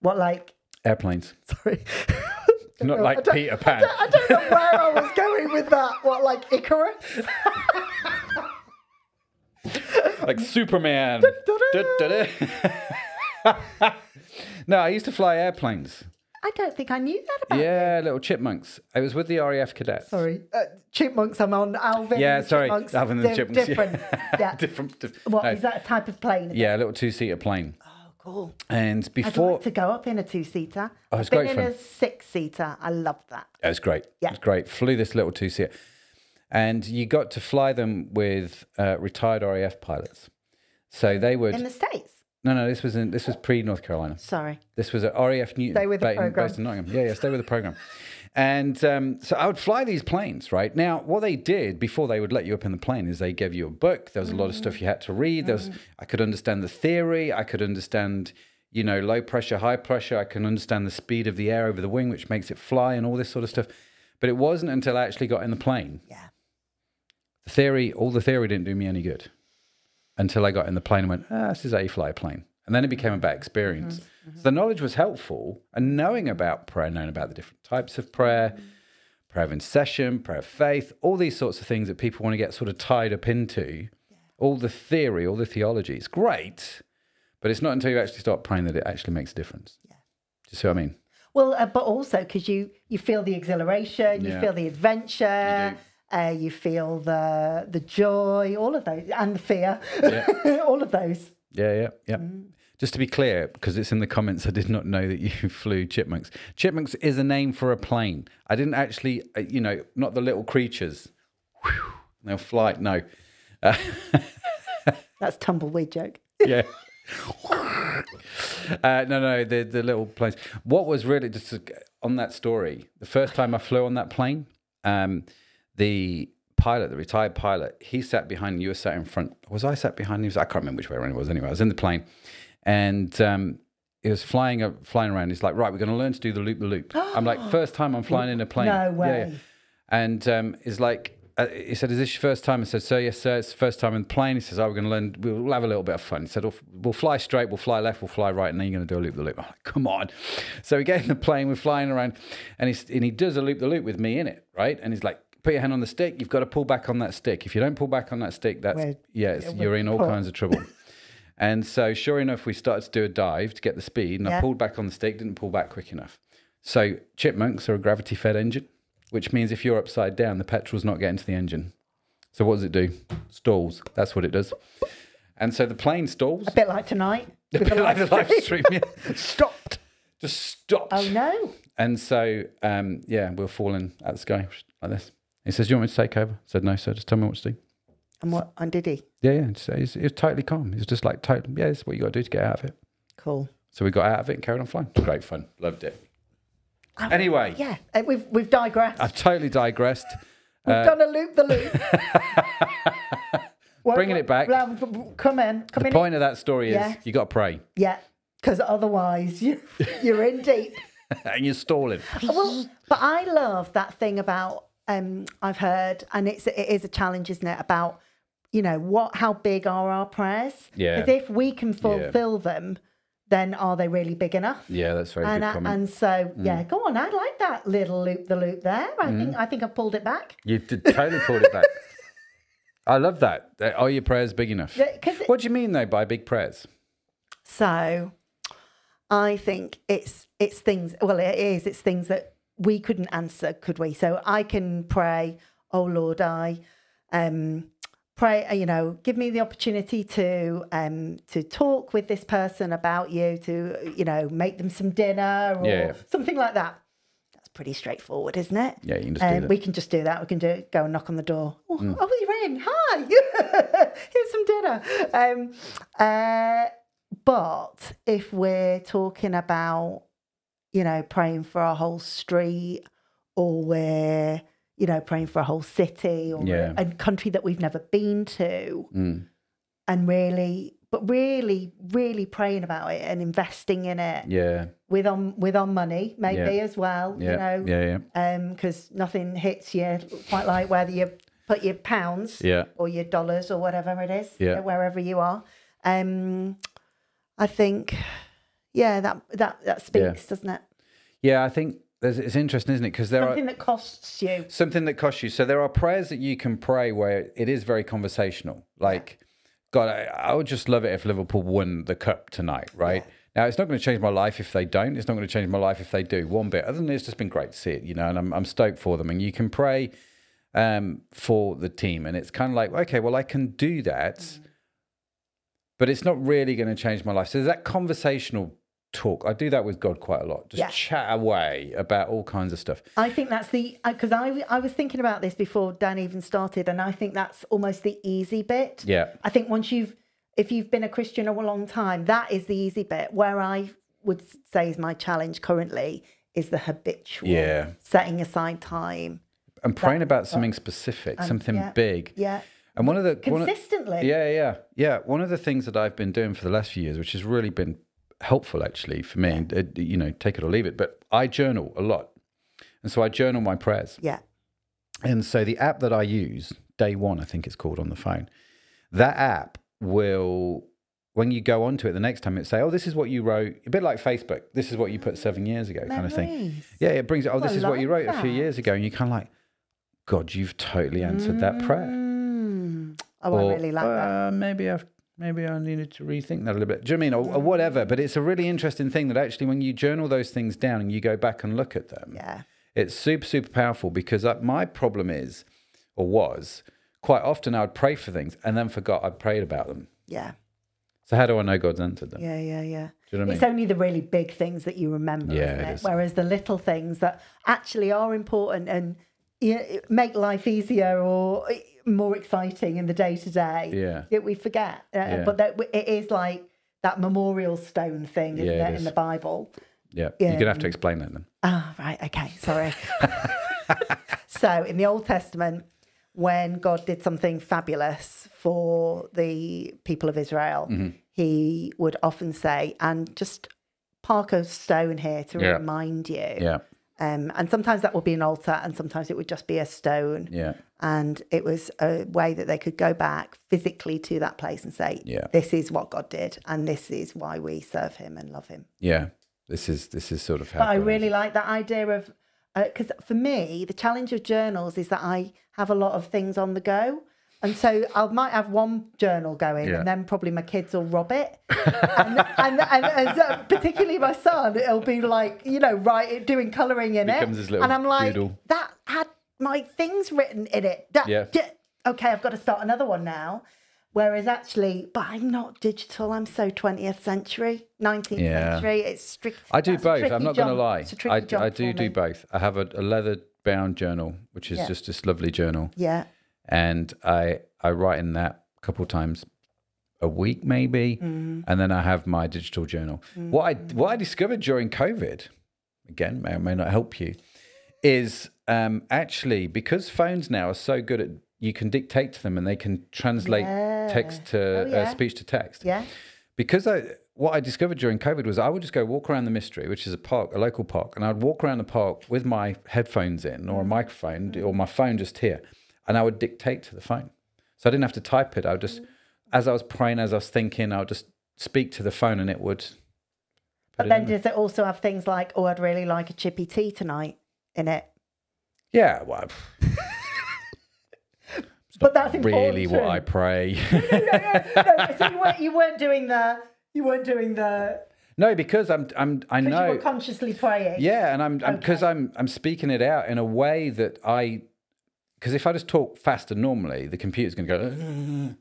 What like? airplanes, Sorry. not I like don't- Peter Pan. I don't know where I was going with that. What like Icarus? like Superman. No, I used to fly airplanes. I don't think I knew that about. Yeah, little chipmunks. I was with the RAF cadets. Sorry, uh, chipmunks. I'm on Alvin. Yeah, and the sorry, chipmunks. Alvin and the Di- Chipmunks. Different. Yeah. different. diff- What no. is that a type of plane? is it? Yeah, a little two-seater plane. Oh, Cool. And I'd before, like to go up in a two seater. Oh, it's I've been great in fun. a six seater. I love that. it was great. Yeah. It was great. Flew this little two seater. And you got to fly them with uh, retired RAF pilots. So they would. In the States. No, no, this was in, this was pre North Carolina. Sorry. This was at RAF Newton. Stay with the ba- programme. Based in Nottingham. Yeah, yeah, stay with the program. And um, so I would fly these planes, right? Now, what they did before they would let you up in the plane is they gave you a book. There was a lot of stuff you had to read. There was, I could understand the theory. I could understand, you know, low pressure, high pressure. I can understand the speed of the air over the wing, which makes it fly and all this sort of stuff. But it wasn't until I actually got in the plane. Yeah. The theory, all the theory didn't do me any good until I got in the plane and went, ah, this is how you fly a plane. And then it became about experience. So the knowledge was helpful and knowing about prayer, knowing about the different types of prayer, prayer of intercession, prayer of faith, all these sorts of things that people want to get sort of tied up into, all the theory, all the theology. It's great, but it's not until you actually start praying that it actually makes a difference. Yeah. Do you see what I mean? Well, uh, but also because you you feel the exhilaration, you Yeah. feel the adventure, uh, you feel the the joy, all of those, and the fear, all of those. Yeah, yeah, yeah. Just to be clear, because it's in the comments, I did not know that you flew chipmunks. Chipmunks is a name for a plane. I didn't actually, uh, you know, not the little creatures. Whew, they'll fly. No. That's tumbleweed joke. Yeah. uh, no, no, the the little planes. What was really just on that story? The first time I flew on that plane, um, the pilot, the retired pilot, he sat behind. You were sat in front. Was I sat behind you? I can't remember which way around it was. Anyway, I was in the plane, and um, it was flying up, flying around. He's like, right, we're going to learn to do the loop, the loop. I'm like, first time I'm flying in a plane. No way. yeah. And um, he's like, uh, he said, "Is this your first time?" I said, "Sir, yes, sir. It's the first time in the plane." He says, "Oh, we're going to learn. We'll have a little bit of fun." He said, "We'll, we'll fly straight, we'll fly left, we'll fly right, and then you're going to do a loop the loop." I'm like, "Come on!" So we get in the plane, we're flying around, and he and he does a loop the loop with me in it, right? And he's like, "Put your hand on the stick. You've got to pull back on that stick. If you don't pull back on that stick, that's We're- yeah, you're in all put. kinds of trouble." And so, sure enough, we started to do a dive to get the speed, and I pulled back on the stick, didn't pull back quick enough. So, chipmunks are a gravity fed engine, which means if you're upside down, the petrol's not getting to the engine. So, what does it do? Stalls. That's what it does. And so the plane stalls. A bit like tonight. A bit like the live stream, yeah. Stopped. Just stopped. Oh no! And so, um, yeah, we we're falling at the sky like this. He says, Do you want me to take over? I said, No, sir, just tell me what to do. And what? And did he? Yeah, yeah. So he's, he was totally calm. He was just like, totally. Yeah, this is what you got to do to get out of it. Cool. So we got out of it and carried on flying. Great fun. Loved it. Anyway, Yeah, uh, we've we've digressed. I've totally digressed. We've Uh, done a loop the loop. Well, Bringing it back. well, b- b- Come in. Come The in. point of that story is Yeah. you got to pray Yeah, because otherwise you you're in deep. and you're stalling. well, but I love that thing about um, I've heard, and it's it is a challenge, isn't it? About you know what, how big are our prayers? Yeah. Because if we can fulfill them, then are they really big enough? Yeah, that's very And good I- comment. and so yeah, go on. I like that little loop, the loop there. I think I think I've pulled it back. You did totally pulled it back. I love that. Are your prayers big enough? Yeah, it- What do you mean though by big prayers? So I think it's it's things well it is it's things that we couldn't answer, could we? So I can pray, oh Lord, I um pray uh, you know give me the opportunity to um to talk with this person about you to you know make them some dinner or Yeah. something like that. That's pretty straightforward isn't it? Yeah, you can um, we can just do that. We can do go and knock on the door. Oh, Mm. oh you're in. Hi. Here's some dinner. Um uh but if we're talking about, you know, praying for a whole street or we're, you know, praying for a whole city or Yeah. a country that we've never been to Mm. and really, but really, really praying about it and investing in it Yeah, with on with our money maybe Yeah. as well, yeah, you know, yeah, yeah, because nothing hits you quite like whether you put your pounds yeah. or your dollars or whatever it is, Yeah. wherever you are. Um, I think, yeah, that that that speaks, doesn't it? Yeah, I think there's, it's interesting, isn't it? Because there Something are that costs you. something that costs you. So there are prayers that you can pray where it is very conversational. Like, God, I, I would just love it if Liverpool won the cup tonight, right? Now, it's not going to change my life if they don't. It's not going to change my life if they do. One bit. Other than it's just been great to see it, you know, and I'm, I'm stoked for them. And you can pray um, for the team. And it's kind of like, okay, well, I can do that. but it's not really going to change my life. So there's that conversational talk. I do that with God quite a lot. Just Yeah. chat away about all kinds of stuff. I think that's the because I I was thinking about this before Dan even started, and I think that's almost the easy bit. Yeah. I think once you've if you've been a Christian a long time, that is the easy bit. Where I would say is my challenge currently is the habitual Yeah. setting aside time. And praying about something specific, something yeah. big. Yeah. And one of the one of- Consistently. Yeah, yeah, yeah. One of the things that I've been doing for the last few years, which has really been helpful actually for me, uh, you know, take it or leave it, but I journal a lot. And so I journal my prayers. Yeah. And so the app that I use, Day One, I think it's called on the phone, that app will, when you go onto it the next time, it say, oh, this is what you wrote, a bit like Facebook. This is what you put seven years ago, kind of thing. Yeah, it brings it, oh, this is what you wrote a few years ago. And you're kind of like, God, you've totally answered that prayer. Mm. Oh, I really like that. uh, Maybe I've maybe I needed to rethink that a little bit. Do you know I mean? Or, or whatever. But it's a really interesting thing that actually, when you journal those things down and you go back and look at them, Yeah. it's super super powerful. Because my problem is, or was, quite often I would pray for things and then forgot I'd prayed about them. Yeah. So how do I know God's answered them? Yeah. Yeah. Yeah. Do you know what I It's mean? only the really big things that you remember, Yeah, isn't it it? is. Whereas the little things that actually are important and you know, make life easier or more exciting in the day to day, Yeah. that we forget. Uh, Yeah. But that it is like that memorial stone thing, isn't Yeah, it it, in the Bible? Yeah, you're gonna have to explain that then. Ah, right. Okay. Sorry. so, in the Old Testament, when God did something fabulous for the people of Israel, Mm-hmm. he would often say, and just park a stone here to Yeah. remind you. Yeah, Um, and sometimes that would be an altar, and sometimes it would just be a stone. yeah, And it was a way that they could go back physically to that place and say, Yeah. This is what God did, and this is why we serve him and love him. yeah. This is this is sort of how. But I is. really like that idea of because for me the challenge of journals is that I have a lot of things on the go, and so I might have one journal going, Yeah. and then probably my kids will rob it, and, and, and, and so uh, particularly my son, it'll be like you know right doing colouring in Becomes it, and I'm like doodle. that had my things written in it. That, Yeah. di- okay, I've got to start another one now. Whereas actually, but I'm not digital. I'm so 20th century, 19th Yeah. century. It's strict. I do both. I'm not going to lie. It's a tricky I, I do do both. I have a, a leather bound journal, which is Yeah. just this lovely journal, Yeah. And I I write in that a couple times a week maybe, Mm. and then I have my digital journal. What I what I discovered during COVID, again may or may not help you, is um, actually because phones now are so good at you can dictate to them and they can translate text to Oh, yeah. uh, speech to text Yeah. because I what I discovered during COVID was I would just go walk around the mystery, which is a park, a local park, and I'd walk around the park with my headphones in or a microphone or my phone just here, and I would dictate to the phone. So I didn't have to type it. I would just, as I was praying, as I was thinking, I would just speak to the phone, and it would. But it then does it also have things like, oh, I'd really like a chippy tea tonight in it? yeah, well, But that's important. really what I pray. no, so you weren't, you weren't doing the, you weren't doing the, no, because I'm, I'm, I because you know. were consciously praying. Yeah, and I'm because Okay. I'm I'm speaking it out in a way that I because if I just talk faster normally, the computer's going to go.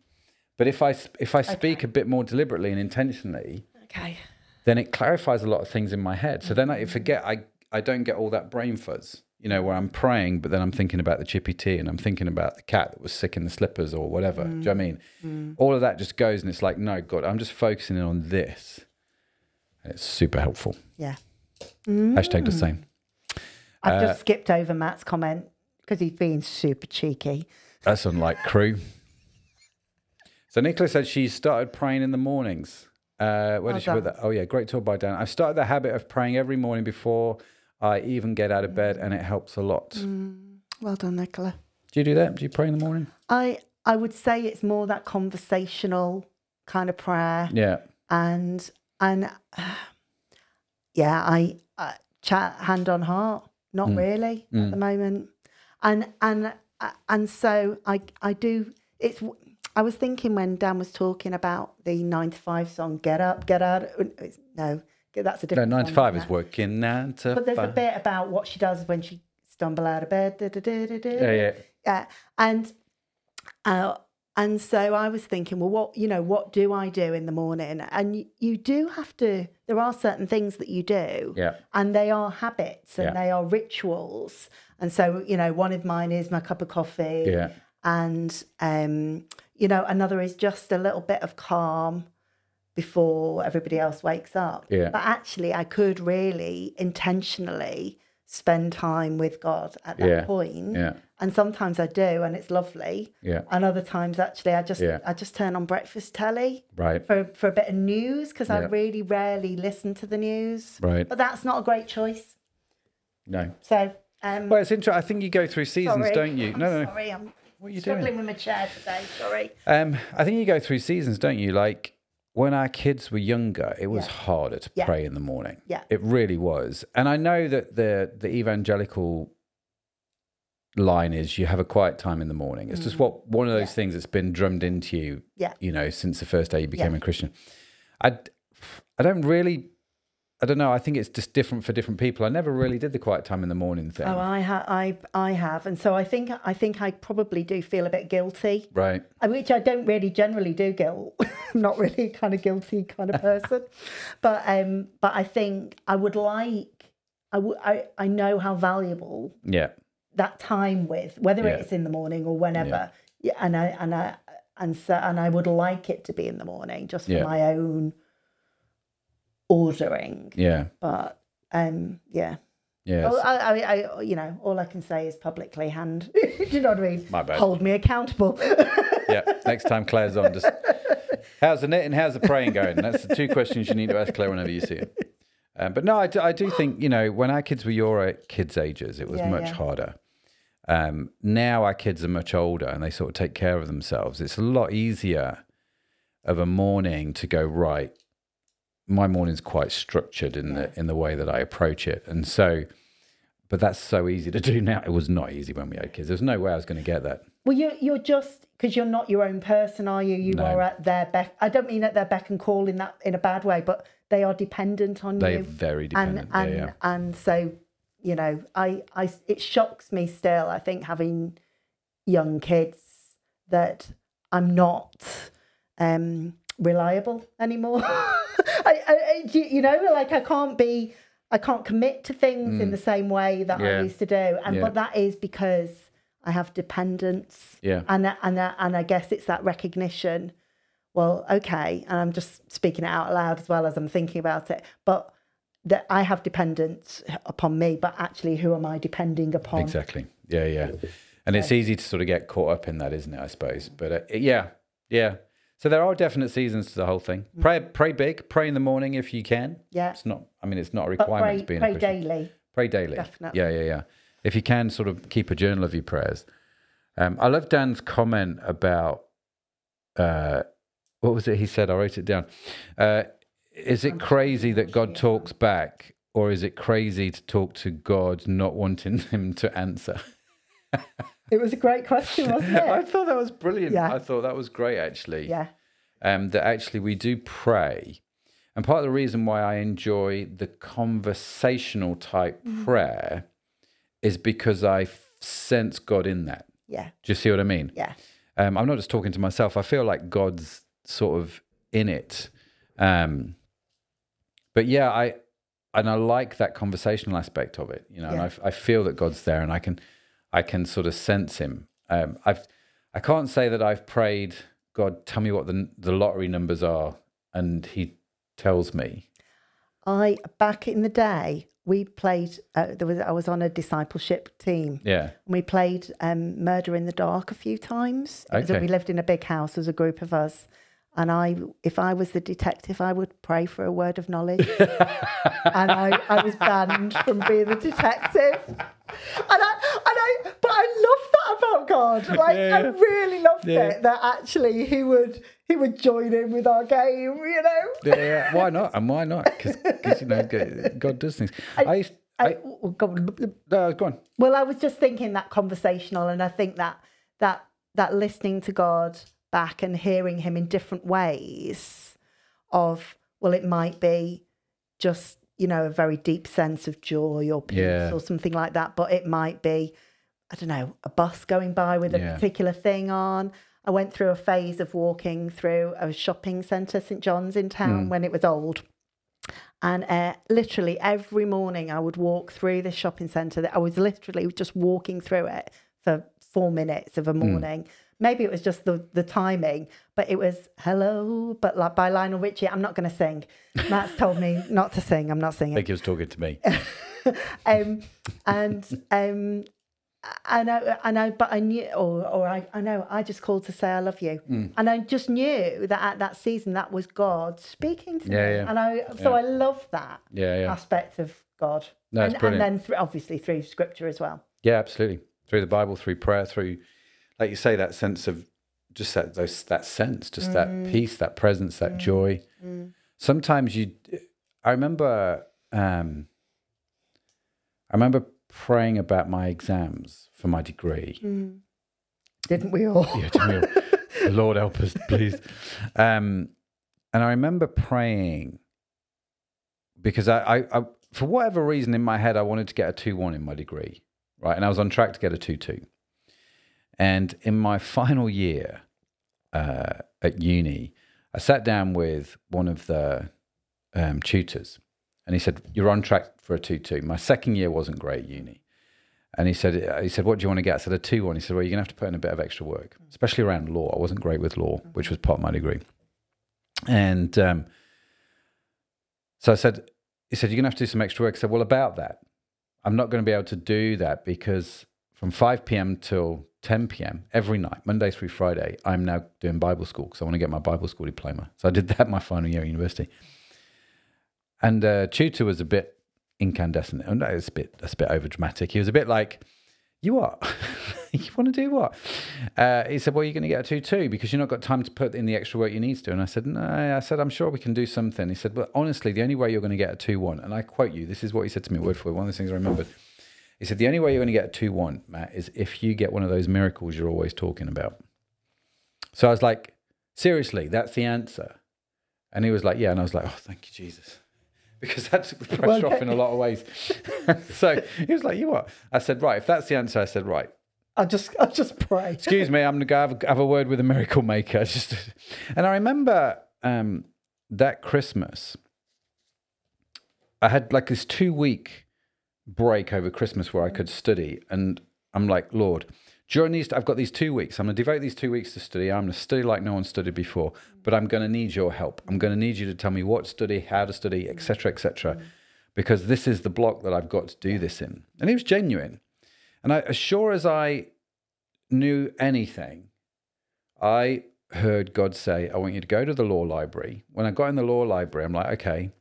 But if I if I speak a bit more deliberately and intentionally, Okay. then it clarifies a lot of things in my head. So then I mm. forget I I don't get all that brain fuzz. You know, where I'm praying, but then I'm thinking about the chippy tea and I'm thinking about the cat that was sick in the slippers or whatever. Do you know what I mean? Mm. Mm. All of that just goes and it's like, no, God, I'm just focusing in on this. And it's super helpful. Yeah. Hashtag the same. I've Uh, just skipped over Matt's comment because he's being super cheeky. That's unlike crew. So Nicola said she started praying in the mornings. Uh, where Well did she put that? Oh yeah, great talk by Dan. I've started the habit of praying every morning before I even get out of bed, and it helps a lot. Mm. Well done, Nicola. Do you do that? Do you pray in the morning? I I would say it's more that conversational kind of prayer. Yeah, and and uh, yeah i uh, chat hand on heart not Mm. really at the moment and and uh, and so i i do it's i was thinking when dan was talking about the 9 to 5 song get up get out no that's a no, different nine to song, five isn't is it? working to but there's a bit about what she does when she stumble out of bed da, da, da, da, da, Yeah, yeah. yeah and uh, And so I was thinking, well, what you know, what do I do in the morning? And you, you do have to. There are certain things that you do, Yeah. and they are habits and Yeah. they are rituals. And so, you know, one of mine is my cup of coffee, Yeah. and um, you know, another is just a little bit of calm before everybody else wakes up. Yeah. But actually, I could really intentionally spend time with God at that Yeah. point. Yeah. And sometimes I do, and it's lovely. Yeah. And other times, actually, I just Yeah. I just turn on breakfast telly Right. for for a bit of news because I really rarely listen to the news. Right. But that's not a great choice. No. So, um, Well, it's interesting. I think you go through seasons, sorry. don't you? I'm No, no, no. Sorry, I'm What are you struggling doing? with my chair today. Sorry. Um, I think you go through seasons, don't you? Like when our kids were younger, it was Yeah. harder to Yeah. pray in the morning. Yeah. It really was. And I know that the the evangelical line is you have a quiet time in the morning. It's just what one of those Mm. Yeah. things that's been drummed into you, Yeah. you know, since the first day you became a Christian. I I don't really I don't know. I think it's just different for different people. I never really did the quiet time in the morning thing. Oh, I have, I, I have, and so I think, I think I probably do feel a bit guilty, right. which I don't really generally do. Guilt, I'm not really a kind of guilty kind of person, but, um, but I think I would like, I would, I, I know how valuable Yeah. that time with, whether Yeah. it's in the morning or whenever, yeah. and I, and I, and so, and I would like it to be in the morning, just for Yeah. my own ordering, Yeah. but, um, yeah. Yeah. Oh, I, I, I, you know, all I can say is publicly hand. Do you know what I mean? My bad. Hold me accountable. yeah. Next time Claire's on, just how's the knit and how's the praying going? That's the two questions you need to ask Claire whenever you see her. Um, but no, I do, I do think you know when our kids were your kids' ages, it was Yeah, much yeah. harder. Um, now our kids are much older and they sort of take care of themselves. It's a lot easier of a morning to go right. My morning's quite structured in the in the way that I approach it, and so. But that's so easy to do now. It was not easy when we had kids. There's no way I was going to get that. well, you're you're just because you're not your own person, are you? You No. are at their beck. I don't mean at their beck and call in that in a bad way, but they are dependent on you. They're you. very and dependent. and yeah, yeah. and so you know, I I it shocks me still. I think having young kids that I'm not um reliable anymore. I, I, you know like I can't be I can't commit to things in the same way that Mm. Yeah. I used to do, and Yeah. but that is because I have dependence. Yeah. and and and I guess it's that recognition. Well, okay, and I'm just speaking it out loud as well as I'm thinking about it, but that I have dependence upon me, but actually, who am I depending upon? Exactly. Yeah, yeah. And it's easy to sort of get caught up in that, isn't it? I suppose. But uh, yeah, yeah. So there are definite seasons to the whole thing. Pray, pray big. Pray in the morning if you can. Mm. Yeah. It's not. I mean, it's not a But requirement pray, to be in a pray daily. Pray daily. Definitely. Yeah, yeah, yeah. If you can, sort of keep a journal of your prayers. Um, I love Dan's comment about uh, what was it he said? I wrote it down. Uh, is it crazy that God talks back, or is it crazy to talk to God not wanting him to answer? It was a great question, wasn't it? I thought that was brilliant. Yeah. I thought that was great, actually. yeah, Um, that actually we do pray. And part of the reason why I enjoy the conversational type Mm-hmm. prayer is because I f- sense God in that. yeah, Do you see what I mean? yeah, Um, I'm not just talking to myself. I feel like God's sort of in it. Um, but yeah, I and I like that conversational aspect of it. You know, and I, I feel that God's there, and I can I can sort of sense Him. Um, I've I can't say that I've prayed God, tell me what the the lottery numbers are, and He tells me. I back in the day we played. Uh, there was I was on a discipleship team. Yeah, And we played um, Murder in the Dark a few times. Okay. We lived in a big house. Was a group of us. And I, if I was the detective, I would pray for a word of knowledge. and I, I was banned from being the detective. And I, and I, but I loved that about God. Like Yeah, I really loved Yeah. it that actually he would, he would join in with our game. You know. yeah, yeah. Why not? And why not? Because you know God does things. I, used, I, I, God, no, go on. Well, I was just thinking that conversational, and I think that that that listening to God back and hearing Him in different ways, of well, it might be just you know a very deep sense of joy or peace Yeah. or something like that, but it might be I don't know a bus going by with a Yeah. particular thing on. I went through a phase of walking through a shopping centre, St John's in town, when it was old. And uh, literally every morning I would walk through this shopping centre. That I was literally just walking through it for four minutes of a morning. Maybe it was just the, the timing, but it was hello, but like by Lionel Richie. I'm not going to sing. Matt's told me not to sing. I'm not I singing think he was talking to me. um, and um, I know, I know, but I knew, or, or I, I know, I just called to say I love you, Mm. and I just knew that at that season that was God speaking to Yeah, me, yeah. and I, so I love that Yeah, yeah. aspect of God, No, and, and then th- obviously through Scripture as well. Yeah, absolutely. Through the Bible, through prayer, through, like you say, that sense of just that those that sense, just that peace, that presence, that joy. Sometimes you, I remember, um, I remember praying about my exams for my degree. Didn't we all? Yeah, Jamil, the Lord help us, please. Um, and I remember praying because I, I, I, for whatever reason in my head, I wanted to get a 2 1 in my degree, right? And I was on track to get a 2 2. And in my final year uh, at uni, I sat down with one of the um, tutors and he said, You're on track for a 2 2. My second year wasn't great at uni. And he said, he said, what do you want to get? I said, a two one. He said, well, you're going to have to put in a bit of extra work, especially around law. I wasn't great with law, which was part of my degree. And um, so I said, he said, you're going to have to do some extra work. I said, well, about that, I'm not going to be able to do that because from 5 p.m. till 10 p.m. every night, Monday through Friday, I'm now doing Bible school because I want to get my Bible school diploma. So I did that my final year at university. And uh, tutor was a bit incandescent. Oh, no, it's a bit that's a bit over dramatic. He was a bit like, "You what? you want to do what?" Uh, he said, "Well, you're going to get a two-two because you've not got time to put in the extra work you need to." And I said, "No." I said, "I'm sure we can do something." He said, "Well, honestly, the only way you're going to get a two-one," and I quote you. This is what he said to me word for word. One of the things I remembered. He said, "The only way you're going to get a two-one, Matt, is if you get one of those miracles you're always talking about." So I was like, "Seriously, that's the answer." And he was like, "Yeah," and I was like, "Oh, thank you, Jesus." because that took the pressure Well, off in a lot of ways. so he was like, "You what?" I said, "Right." If that's the answer, I said, "Right." I just, I just pray. Excuse me, I'm gonna go have a, have a word with a miracle maker. Just, and I remember um, that Christmas, I had like this two week break over Christmas where I could study, and I'm like, Lord, during these, I've got these two weeks. I'm gonna devote these two weeks to study. I'm gonna study like no one studied before, but I'm gonna need your help. I'm gonna need you to tell me what to study, how to study, etc., etc., because this is the block that I've got to do this in. And it was genuine. And I, as sure as I knew anything, I heard God say, I want you to go to the law library. When I got in the law library, I'm like, okay.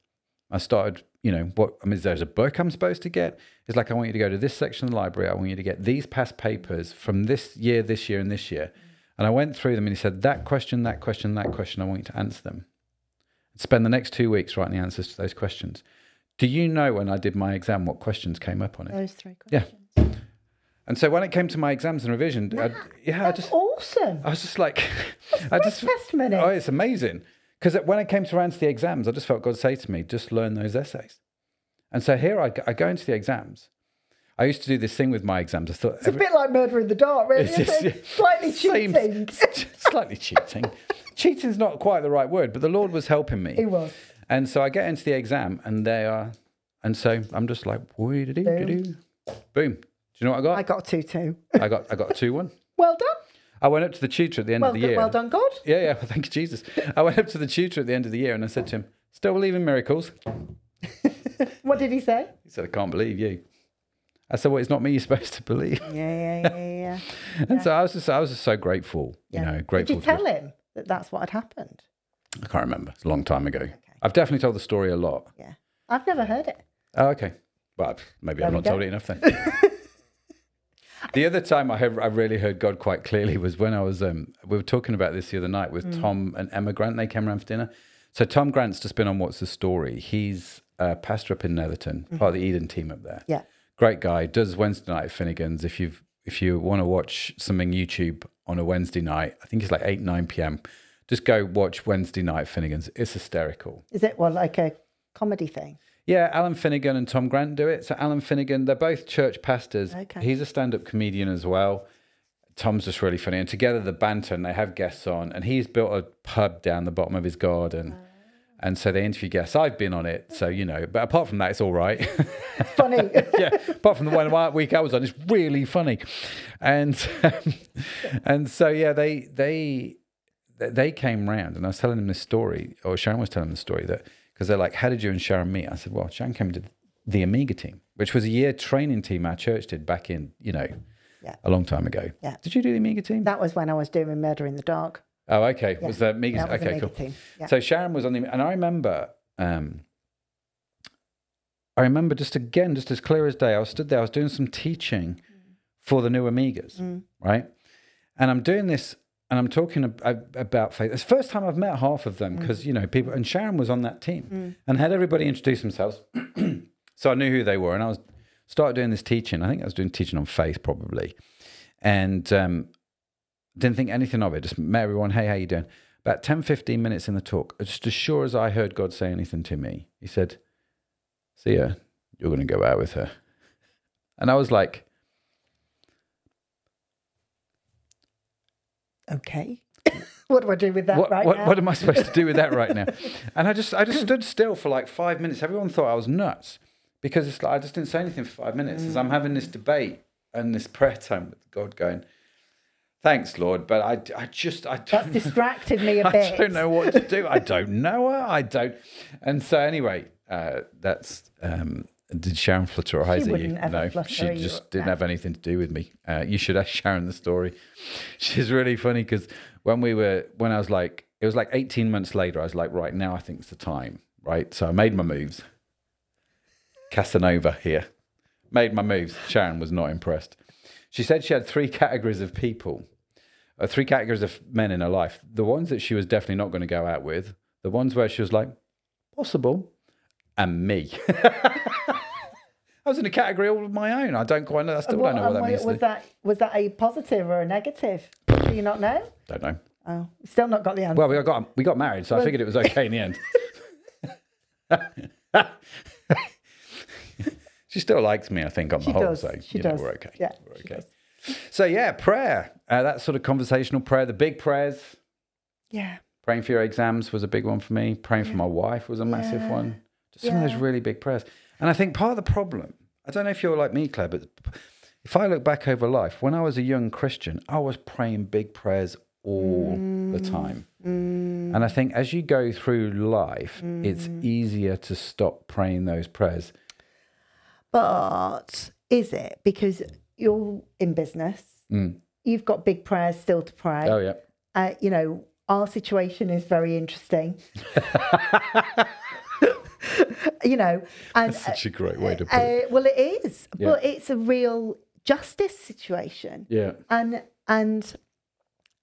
I started, you know, what I mean, there's a book I'm supposed to get. It's like, I want you to go to this section of the library. I want you to get these past papers from this year, this year, and this year. And I went through them and he said, that question, that question, that question, I want you to answer them. Spend the next two weeks writing the answers to those questions. Do you know when I did my exam what questions came up on it? Those three questions. Yeah. And so when it came to my exams and revision, I, yeah, I just, awesome. I was just like, I just, testimony. oh, it's amazing. Because when it came to answer the exams, I just felt God say to me, just learn those essays. And so here I, go- I go into the exams. I used to do this thing with my exams. I thought It's a bit like murder in the dark, really. It's Isn't just- it? Slightly cheating. slightly cheating. Cheating's not quite the right word, but the Lord was helping me. He was. And so I get into the exam, and they are, and so I'm just like, boom. Boom. Boom. Do you know what I got? I got a two two. I got I got a two one. Well done. I went up to the tutor at the end Well, of the done- year. well done, God. Yeah, yeah. Well, thank you, Jesus. I went up to the tutor at the end of the year and I said to him, "Still believe in miracles?" What did he say? He said, "I can't believe you." I said, "Well, it's not me you're supposed to believe." Yeah, yeah, yeah, yeah. yeah. And so I was just I was just so grateful, you Yeah. know, Did you tell him that that's what had happened? I can't remember. It's a long time ago. I've definitely told the story a lot. Yeah. I've never heard it. Oh, okay. Well, maybe There I've not told it enough then. The other time I, have, I really heard God quite clearly was when I was, um, we were talking about this the other night Mm. with Tom and Emma Grant. They came around for dinner. So Tom Grant's just been on What's the Story. He's a pastor up in Netherton, part of the Eden team up there. Mm-hmm. Yeah. Great guy. Does Wednesday night at Finnegan's. If you've if you want to watch something YouTube on a Wednesday night, I think it's like eight nine p.m. Just go watch Wednesday night Finnegan's. It's hysterical. Is it well like a comedy thing? Yeah, Alan Finnegan and Tom Grant do it. So Alan Finnegan, they're both church pastors. Okay. He's a stand-up comedian as well. Tom's just really funny. And together the banter and they have guests on and he's built a pub down the bottom of his garden. Oh. And so they interview guests. I've been on it, so you know. But apart from that, it's all right. Funny. yeah. Apart from the one week I was on, it's really funny. And and so yeah, they they they came round, and I was telling them this story, or Sharon was telling them the story that because they're like, "How did you and Sharon meet?" I said, "Well, Sharon came to the Amiga team, which was a year training team our church did back in you know Yeah. a long time ago. Yeah. Did you do the Amiga team? that was when I was doing Murder in the Dark. Oh, okay. Was that Amiga? That was okay, Amiga cool. team. Yeah. So Sharon was on the, and I remember, um, I remember just again, just as clear as day, I was stood there, I was doing some teaching for the new Amigas, right? And I'm doing this, and I'm talking ab- about faith. It's the first time I've met half of them because you know people, and Sharon was on that team and had everybody introduce themselves, so I knew who they were, and I was started doing this teaching. I think I was doing teaching on faith probably, and um, didn't think anything of it. Just met everyone. Hey, how you doing? About 10, 15 minutes in the talk, just as sure as I heard God say anything to me, he said, see ya, you're going to go out with her. And I was like, Okay. what do I do with that what, right what, now? what am I supposed to do with that right now? And I just, I just stood still for like five minutes. Everyone thought I was nuts because it's like, I just didn't say anything for five minutes as I'm having this debate and this prayer time with God going, thanks, Lord. But I, I just, I That's don't know. distracted me a bit. I don't know what to do. I don't know her. I don't. And so anyway, uh, that's. Um, did Sharon flutter her eyes at you? No, she you. just didn't have anything to do with me. Uh, you should ask Sharon the story. She's really funny because when we were, when I was like, it was like 18 months later, I was like, right now I think it's the time, right? So I made my moves. Casanova here. Made my moves. Sharon was not impressed. She said she had three categories of people uh, three categories of men in her life. The ones that she was definitely not going to go out with, the ones where she was like, possible, and me. I was in a category all of my own. I don't quite know. I still don't know what that means. Was that was that a positive or a negative? Do you not know? Don't know. Oh, still not got the answer. Well, we got we got married, so I figured it was okay in the end. she still likes me, I think, on the she whole. does. So she you know, we're okay. Yeah, we're okay. So yeah, prayer. Uh, that sort of conversational prayer, the big prayers. Yeah. Praying for your exams was a big one for me. Praying for my wife was a massive Yeah. one. Just some of those really big prayers. And I think part of the problem, I don't know if you're like me, Claire, but if I look back over life, when I was a young Christian, I was praying big prayers all the Mm. time. And I think as you go through life, it's Mm. easier to stop praying those prayers. But is it because you're in business? You've got big prayers still to pray. Mm. Oh, yeah. Uh, you know, our situation is very interesting. you know, and That's such a great way to put uh, it. well, it is, Yeah. but it's a real justice situation, Yeah. and and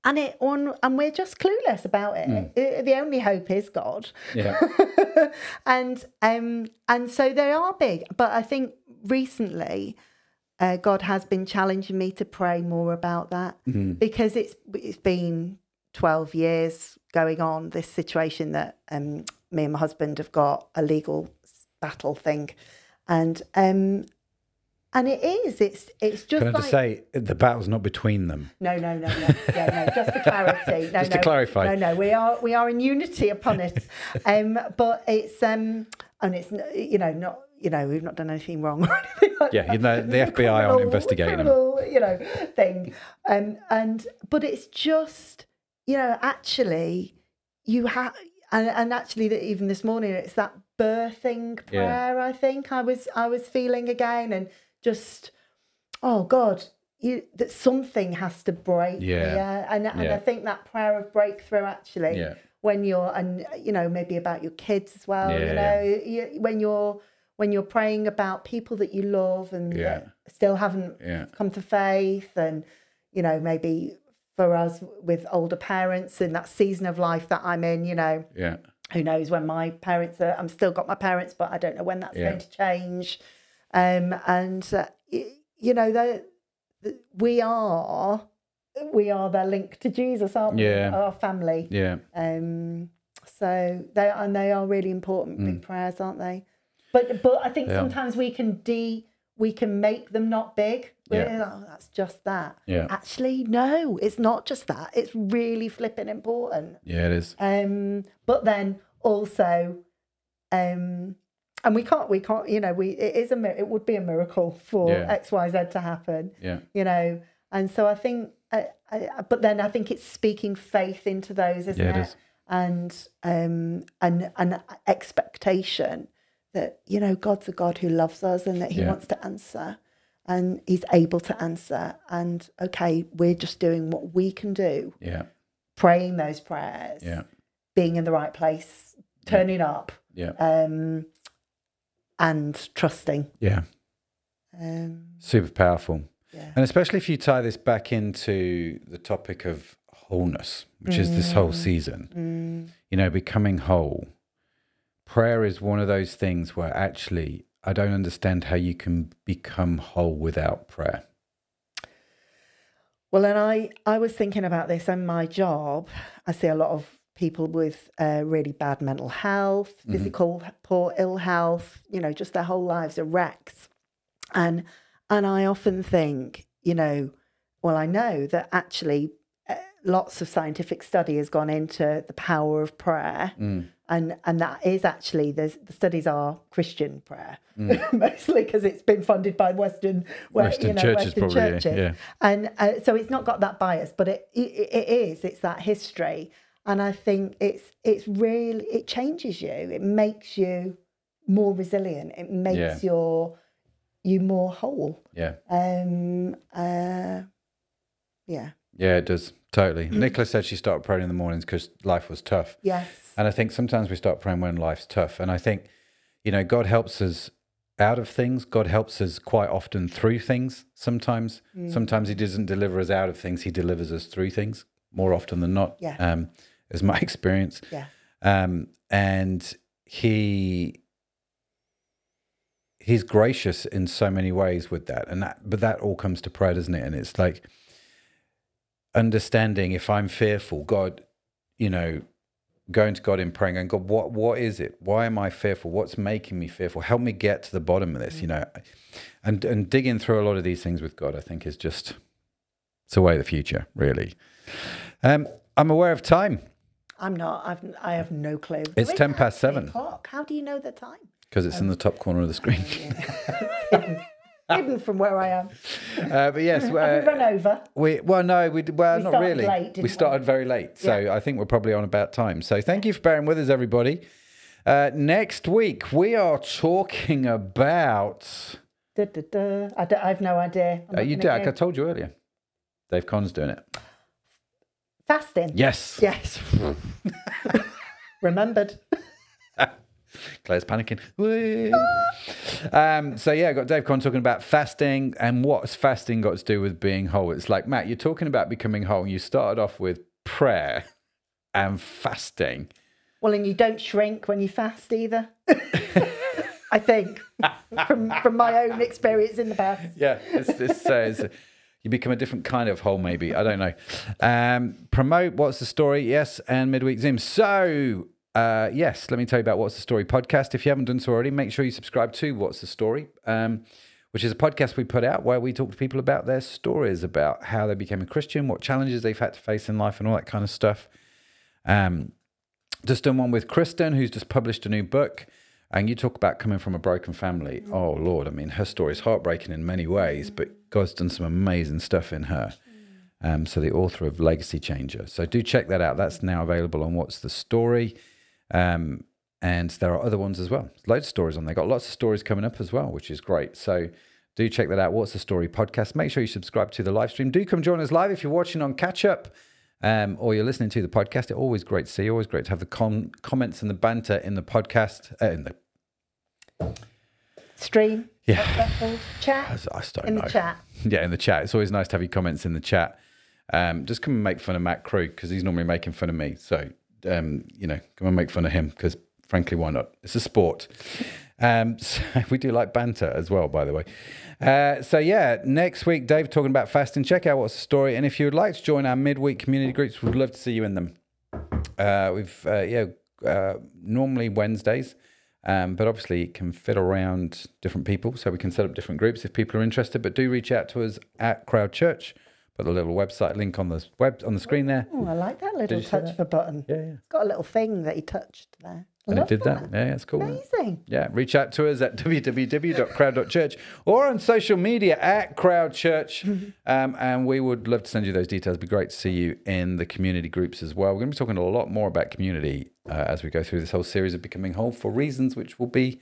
and it on, and we're just clueless about it. Mm. Uh, The only hope is God. Yeah. and um and so they are big but i think recently uh, god has been challenging me to pray more about that Mm-hmm. because it's it's been 12 years going on this situation that um me and my husband have got a legal battle thing and um and it is it's it's just Can I like just say, the battle's not between them. no, no, no, no. Yeah, no. Just for clarity. No, Just to no. clarify. No, no. We are we are in unity upon it. Um, but it's um, and it's you know not you know we've not done anything wrong or anything. Like Yeah, you know, the FBI aren't criminal- investigating them. You know thing. Um, and but it's just you know actually you have and, and actually that even this morning it's that birthing Yeah. prayer. I think I was I was feeling again and just oh God, you that something has to break Yeah. here. And and Yeah. I think that prayer of breakthrough actually Yeah. when you're and you know maybe about your kids as well. Yeah, you know you, when you're when you're praying about people that you love and Yeah. still haven't Yeah. come to faith and you know maybe for us with older parents in that season of life that I'm in, you know, Yeah. who knows when my parents are i'm still got my parents but i don't know when that's Yeah. going to change um and uh, you know the, the we are we are the link to jesus aren't we Yeah. our family Yeah. um so they and they are really important big prayers aren't they but but i think Mm. Are. sometimes we can de we can make them not big Yeah. We're like, "Oh, that's just that. Yeah. Actually, no, it's not just that. It's really flipping important. Yeah, it is. Um, but then also, um, and we can't, we can't, you know, we it is a it would be a miracle for Yeah. X Y Z to happen, Yeah. you know, and so I think, I, I, but then I think it's speaking faith into those, isn't Yeah, it it? is. And um, and an expectation that you know God's a God who loves us and that He Yeah. wants to answer. And he's able to answer. And okay, we're just doing what we can do, Yeah. praying those prayers Yeah. being in the right place, turning up, Yeah. um, and trusting. Yeah. Um, Super powerful. yeah. And especially if you tie this back into the topic of wholeness, which is this whole season, you know, becoming whole. Prayer is one of those things where actually I don't understand how you can become whole without prayer. Well, and I, I was thinking about this and my job. I see a lot of people with uh, really bad mental health, physical poor ill health. You know, just their whole lives are wrecks. And and I often think, you know, well, I know that actually lots of scientific study has gone into the power of prayer, Mm. and and that is actually the the studies are Christian prayer mostly because it's been funded by Western Mm. Western you know, churches Western probably, churches. yeah. and uh, so it's not got that bias, but it, it it is it's that history, and I think it's it's really it changes you, it makes you more resilient, it makes Yeah. your you more whole. Yeah. Um. Uh. Yeah. Yeah, it does. Totally. Nicola said she started praying in the mornings because life was tough. Yes. And I think sometimes we start praying when life's tough. And I think, you know, God helps us out of things. God helps us quite often through things sometimes. Sometimes He doesn't deliver us out of things, He delivers us through things more often than not, Yeah. um, is my experience. Yeah. Um, and He. He's gracious in so many ways with that, and that, but that all comes to prayer, doesn't it? And it's like understanding if I'm fearful, God, you know, going to God in praying and God, what what is it? Why am I fearful? What's making me fearful? Help me get to the bottom of this, you know. And and digging through a lot of these things with God, I think is just it's a way of the future, really. Um, I'm aware of time I'm not. I've. I have no clue. It's 10 past seven. Clock. How do you know the time? because it's in the top corner of the screen. Hidden from where I am. uh, but yes, we uh, run over? We well, no, we d- well, We not really. late, we didn't we? started very late, so I think we're probably on about time. So thank you for bearing with us, everybody. Uh, next week we are talking about. Da, da, da. I, don't- I have no idea. Uh, you did. I told you earlier. Dave Conn's doing it. Fasting. Yes. Yes. Remembered. Claire's panicking. Um, so yeah, I got Dave Con talking about fasting and what's fasting got to do with being whole. It's like Matt, you're talking about becoming whole. You started off with prayer and fasting. Well, and you don't shrink when you fast either. I think from from my own experience in the past. Yeah, it's, it's, uh, it's- you become a different kind of whole, maybe. I don't know. Um, promote what's the story? Yes, and midweek Zoom. So, uh, yes, let me tell you about what's the story podcast. If you haven't done so already, make sure you subscribe to what's the story, um, which is a podcast we put out where we talk to people about their stories, about how they became a Christian, what challenges they've had to face in life, and all that kind of stuff. Um, just done one with Kristen, who's just published a new book. And you talk about coming from a broken family. Oh, Lord. I mean, her story is heartbreaking in many ways, but God's done some amazing stuff in her. Um, so, the author of Legacy Changer. So, do check that out. That's now available on What's the Story. Um, and there are other ones as well. Loads of stories on there. Got lots of stories coming up as well, which is great. So, do check that out. What's the Story podcast? Make sure you subscribe to the live stream. Do come join us live if you're watching on catch up um, or you're listening to the podcast. It's always great to see you. Always great to have the com- comments and the banter in the podcast. Uh, in the Stream. Yeah. Chat. I don't In know. the chat. Yeah, in the chat. It's always nice to have your comments in the chat. Um, just come and make fun of Matt Krug because he's normally making fun of me. So, um, you know, come and make fun of him because, frankly, why not? It's a sport. Um, so we do like banter as well, by the way. Uh, so, yeah, next week, Dave talking about fasting. Check out what's the story. And if you would like to join our midweek community groups, we'd love to see you in them. Uh, we've, uh, yeah, uh, normally Wednesdays. Um, but obviously, it can fit around different people, so we can set up different groups if people are interested. But do reach out to us at Crowd Church. Put the little website link on the web on the screen there. Oh, I like that little touch that? of a button. Yeah, yeah. It's got a little thing that he touched there. And it did that. Yeah, yeah, it's cool. Amazing. Yeah, reach out to us at www.crowd.church or on social media at Crowd Church. Um, and we would love to send you those details. It'd be great to see you in the community groups as well. We're going to be talking a lot more about community uh, as we go through this whole series of Becoming Whole for reasons which will be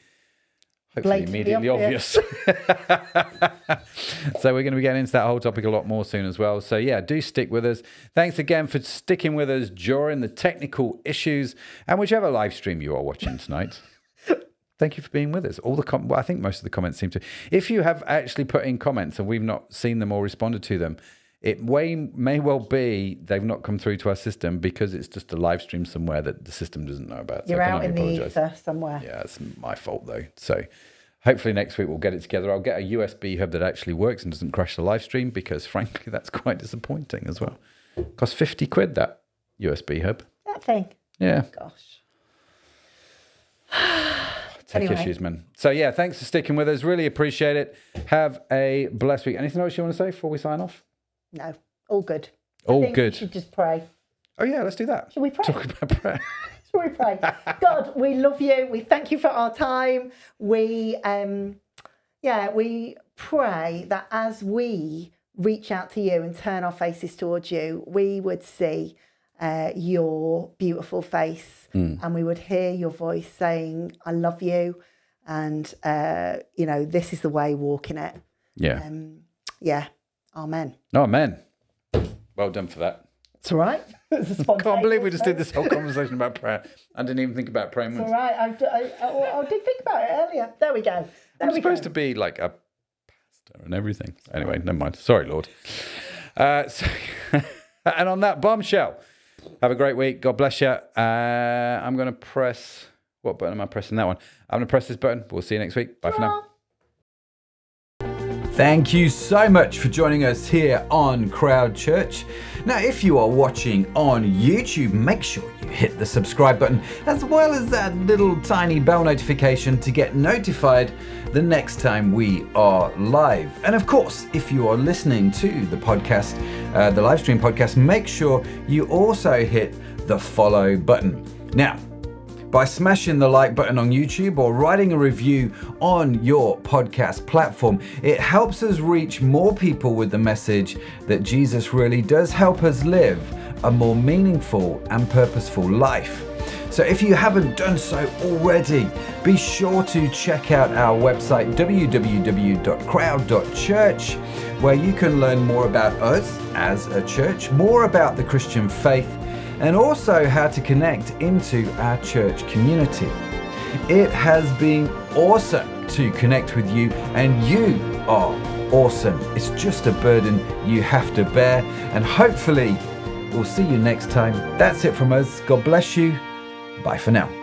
hopefully Blatantly immediately obvious. so we're going to be getting into that whole topic a lot more soon as well. So yeah, do stick with us. Thanks again for sticking with us during the technical issues and whichever live stream you are watching tonight. Thank you for being with us. All the com- well, I think most of the comments seem to. If you have actually put in comments and we've not seen them or responded to them, it may may well be they've not come through to our system because it's just a live stream somewhere that the system doesn't know about. So You're out in only the ether somewhere. Yeah, it's my fault though. So hopefully next week we'll get it together. I'll get a USB hub that actually works and doesn't crash the live stream because frankly that's quite disappointing as well. Cost 50 quid that USB hub. That thing. Yeah, Gosh. tech Anyway. issues, man. So yeah, thanks for sticking with us. Really appreciate it. Have a blessed week. Anything else you want to say before we sign off? No. All good. I All good. should just pray. Oh yeah, let's do that. Should we pray? Talk about prayer. Shall we pray? God, we love you. We thank you for our time. We, um, yeah, we pray that as we reach out to you and turn our faces towards you, we would see uh, your beautiful face and we would hear your voice saying, I love you. And, uh, you know, this is the way, walk in it. Yeah. Um, yeah. Amen. Man. Well done for that. It's all right. It's a Can't believe we just did this whole conversation about prayer. I didn't even think about praying It's all right. I, I, I, I did think about it earlier. There we go. There I'm we supposed go. to be like a pastor and everything. Anyway, never mind. Sorry, Lord. Uh, so, and on that bombshell, have a great week. God bless you. Uh, I'm going to press. What button am I pressing? That one. I'm going to press this button. We'll see you next week. Bye for now. Thank you so much for joining us here on Crowd Church. Now, if you are watching on YouTube, make sure you hit the subscribe button as well as that little tiny bell notification to get notified the next time we are live. And of course, if you are listening to the podcast, uh, the live stream podcast, make sure you also hit the follow button. Now, by smashing the like button on YouTube or writing a review on your podcast platform. It helps us reach more people with the message that Jesus really does help us live a more meaningful and purposeful life. So if you haven't done so already, be sure to check out our website www.crowd.church where you can learn more about us as a church, more about the Christian faith, and also how to connect into our church community. It has been awesome to connect with you, and you are awesome. It's just a burden you have to bear, and hopefully, we'll see you next time. That's it from us. God bless you. Bye for now.